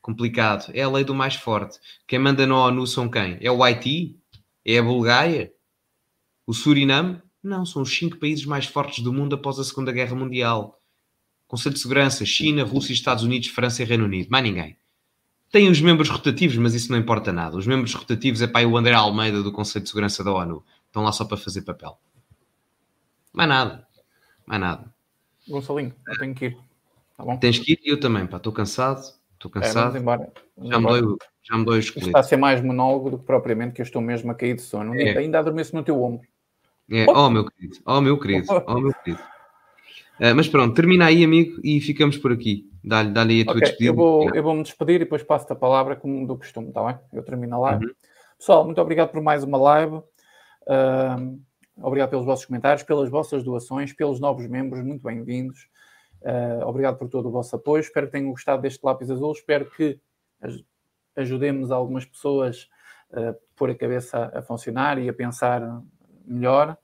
complicado. É a lei do mais forte. Quem manda na ONU são quem? É o Haiti? É a Bulgária? O Suriname? Não, são os cinco países mais fortes do mundo após a Segunda Guerra Mundial. Conselho de Segurança, China, Rússia, Estados Unidos, França e Reino Unido. Mais ninguém. Tem os membros rotativos, mas isso não importa nada. Os membros rotativos é para o André Almeida do Conselho de Segurança da ONU. Estão lá só para fazer papel. Mais nada. Mais nada. Gonçalinho, eu tenho que ir. Tá bom? Tens que ir e eu também, pá. Estou cansado. Estou é, cansado. É, embora. já, me dói, já me dói os Está a ser mais monólogo do que propriamente que eu estou mesmo a cair de sono. É. Ainda adormeço no teu ombro. É. Oh, meu querido. Oh, meu querido. Oh, meu querido. Uh, mas pronto, termina aí, amigo, e ficamos por aqui. Dá-lhe dá aí a tua okay, despedida. Eu vou, eu vou me despedir e depois passo-te a palavra como do costume, está bem? Eu termino a live. Uhum. Pessoal, muito obrigado por mais uma live. Uh, obrigado pelos vossos comentários, pelas vossas doações, pelos novos membros, muito bem-vindos. Uh, obrigado por todo o vosso apoio. Espero que tenham gostado deste lápis azul. Espero que ajudemos algumas pessoas a pôr a cabeça a funcionar e a pensar melhor.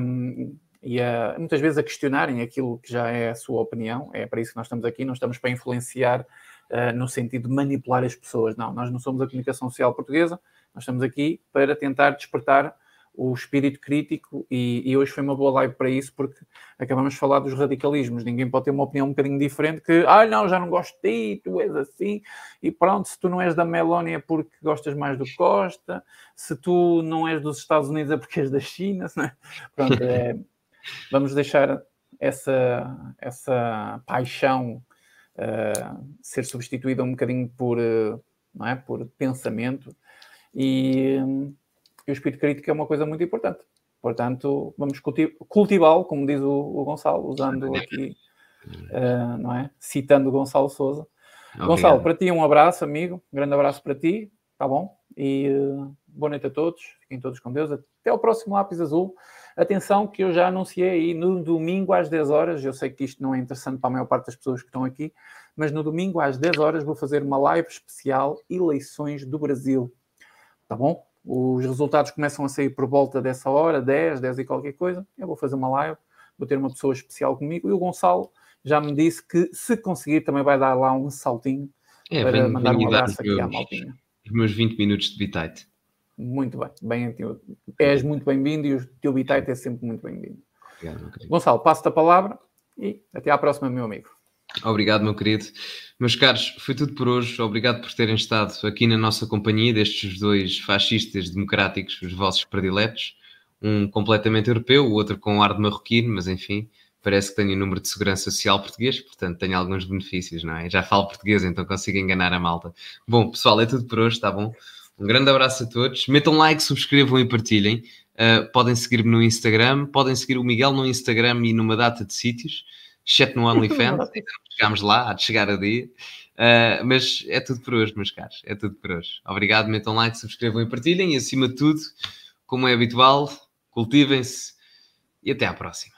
Um, e a, muitas vezes a questionarem aquilo que já é a sua opinião. É para isso que nós estamos aqui. Não estamos para influenciar uh, no sentido de manipular as pessoas. Não, nós não somos a comunicação social portuguesa. Nós estamos aqui para tentar despertar o espírito crítico e, e, hoje foi uma boa live para isso porque acabamos de falar dos radicalismos. Ninguém pode ter uma opinião um bocadinho diferente que, ah, não, já não gosto de ti, tu és assim e pronto, se tu não és da Meloni é porque gostas mais do Costa, se tu não és dos Estados Unidos é porque és da China, é? pronto, é, vamos deixar essa, essa paixão uh, ser substituída um bocadinho por, uh, não é, por pensamento e e o espírito crítico é uma coisa muito importante. Portanto, vamos cultivá-lo, como diz o, o, Gonçalo, usando aqui, uh, não é? Citando o Gonçalo Souza. Obrigado. Gonçalo, para ti um abraço, amigo. Um grande abraço para ti, tá bom? E uh, boa noite a todos. Fiquem todos com Deus. Até o próximo Lápis Azul. Atenção que eu já anunciei aí no domingo às 10 horas. Eu sei que isto não é interessante para a maior parte das pessoas que estão aqui, mas no domingo às 10 horas vou fazer uma live especial Eleições do Brasil. Tá bom? Os resultados começam a sair por volta dessa hora, 10, 10 e qualquer coisa. Eu vou fazer uma live, vou ter uma pessoa especial comigo. E o Gonçalo já me disse que, se conseguir, também vai dar lá um saltinho é, para vem, mandar um abraço aqui meus, à maltinha. Os meus 20 minutos de bitite. Muito bem, bem és muito bem-vindo e o teu bitite é sempre muito bem-vindo. Gonçalo, passo-te a palavra e até à próxima, meu amigo. Obrigado, meu querido. Meus caros, foi tudo por hoje. Obrigado por terem estado aqui na nossa companhia destes dois fascistas democráticos, os vossos prediletos. Um completamente europeu, o outro com ar de marroquino, mas enfim, parece que tenho o número de segurança social português, portanto tenho alguns benefícios, não é? Já falo português, então consigo enganar a malta. Bom, pessoal, é tudo por hoje, está bom? Um grande abraço a todos. Metam like, subscrevam e partilhem. Uh, podem seguir-me no Instagram, podem seguir o Miguel no Instagram e numa data de sítios exceto no OnlyFans, chegámos lá, há de chegar a dia. Uh, mas é tudo por hoje, meus caros, é tudo por hoje. Obrigado, metam like, subscrevam e partilhem. E acima de tudo, como é habitual, cultivem-se e até à próxima.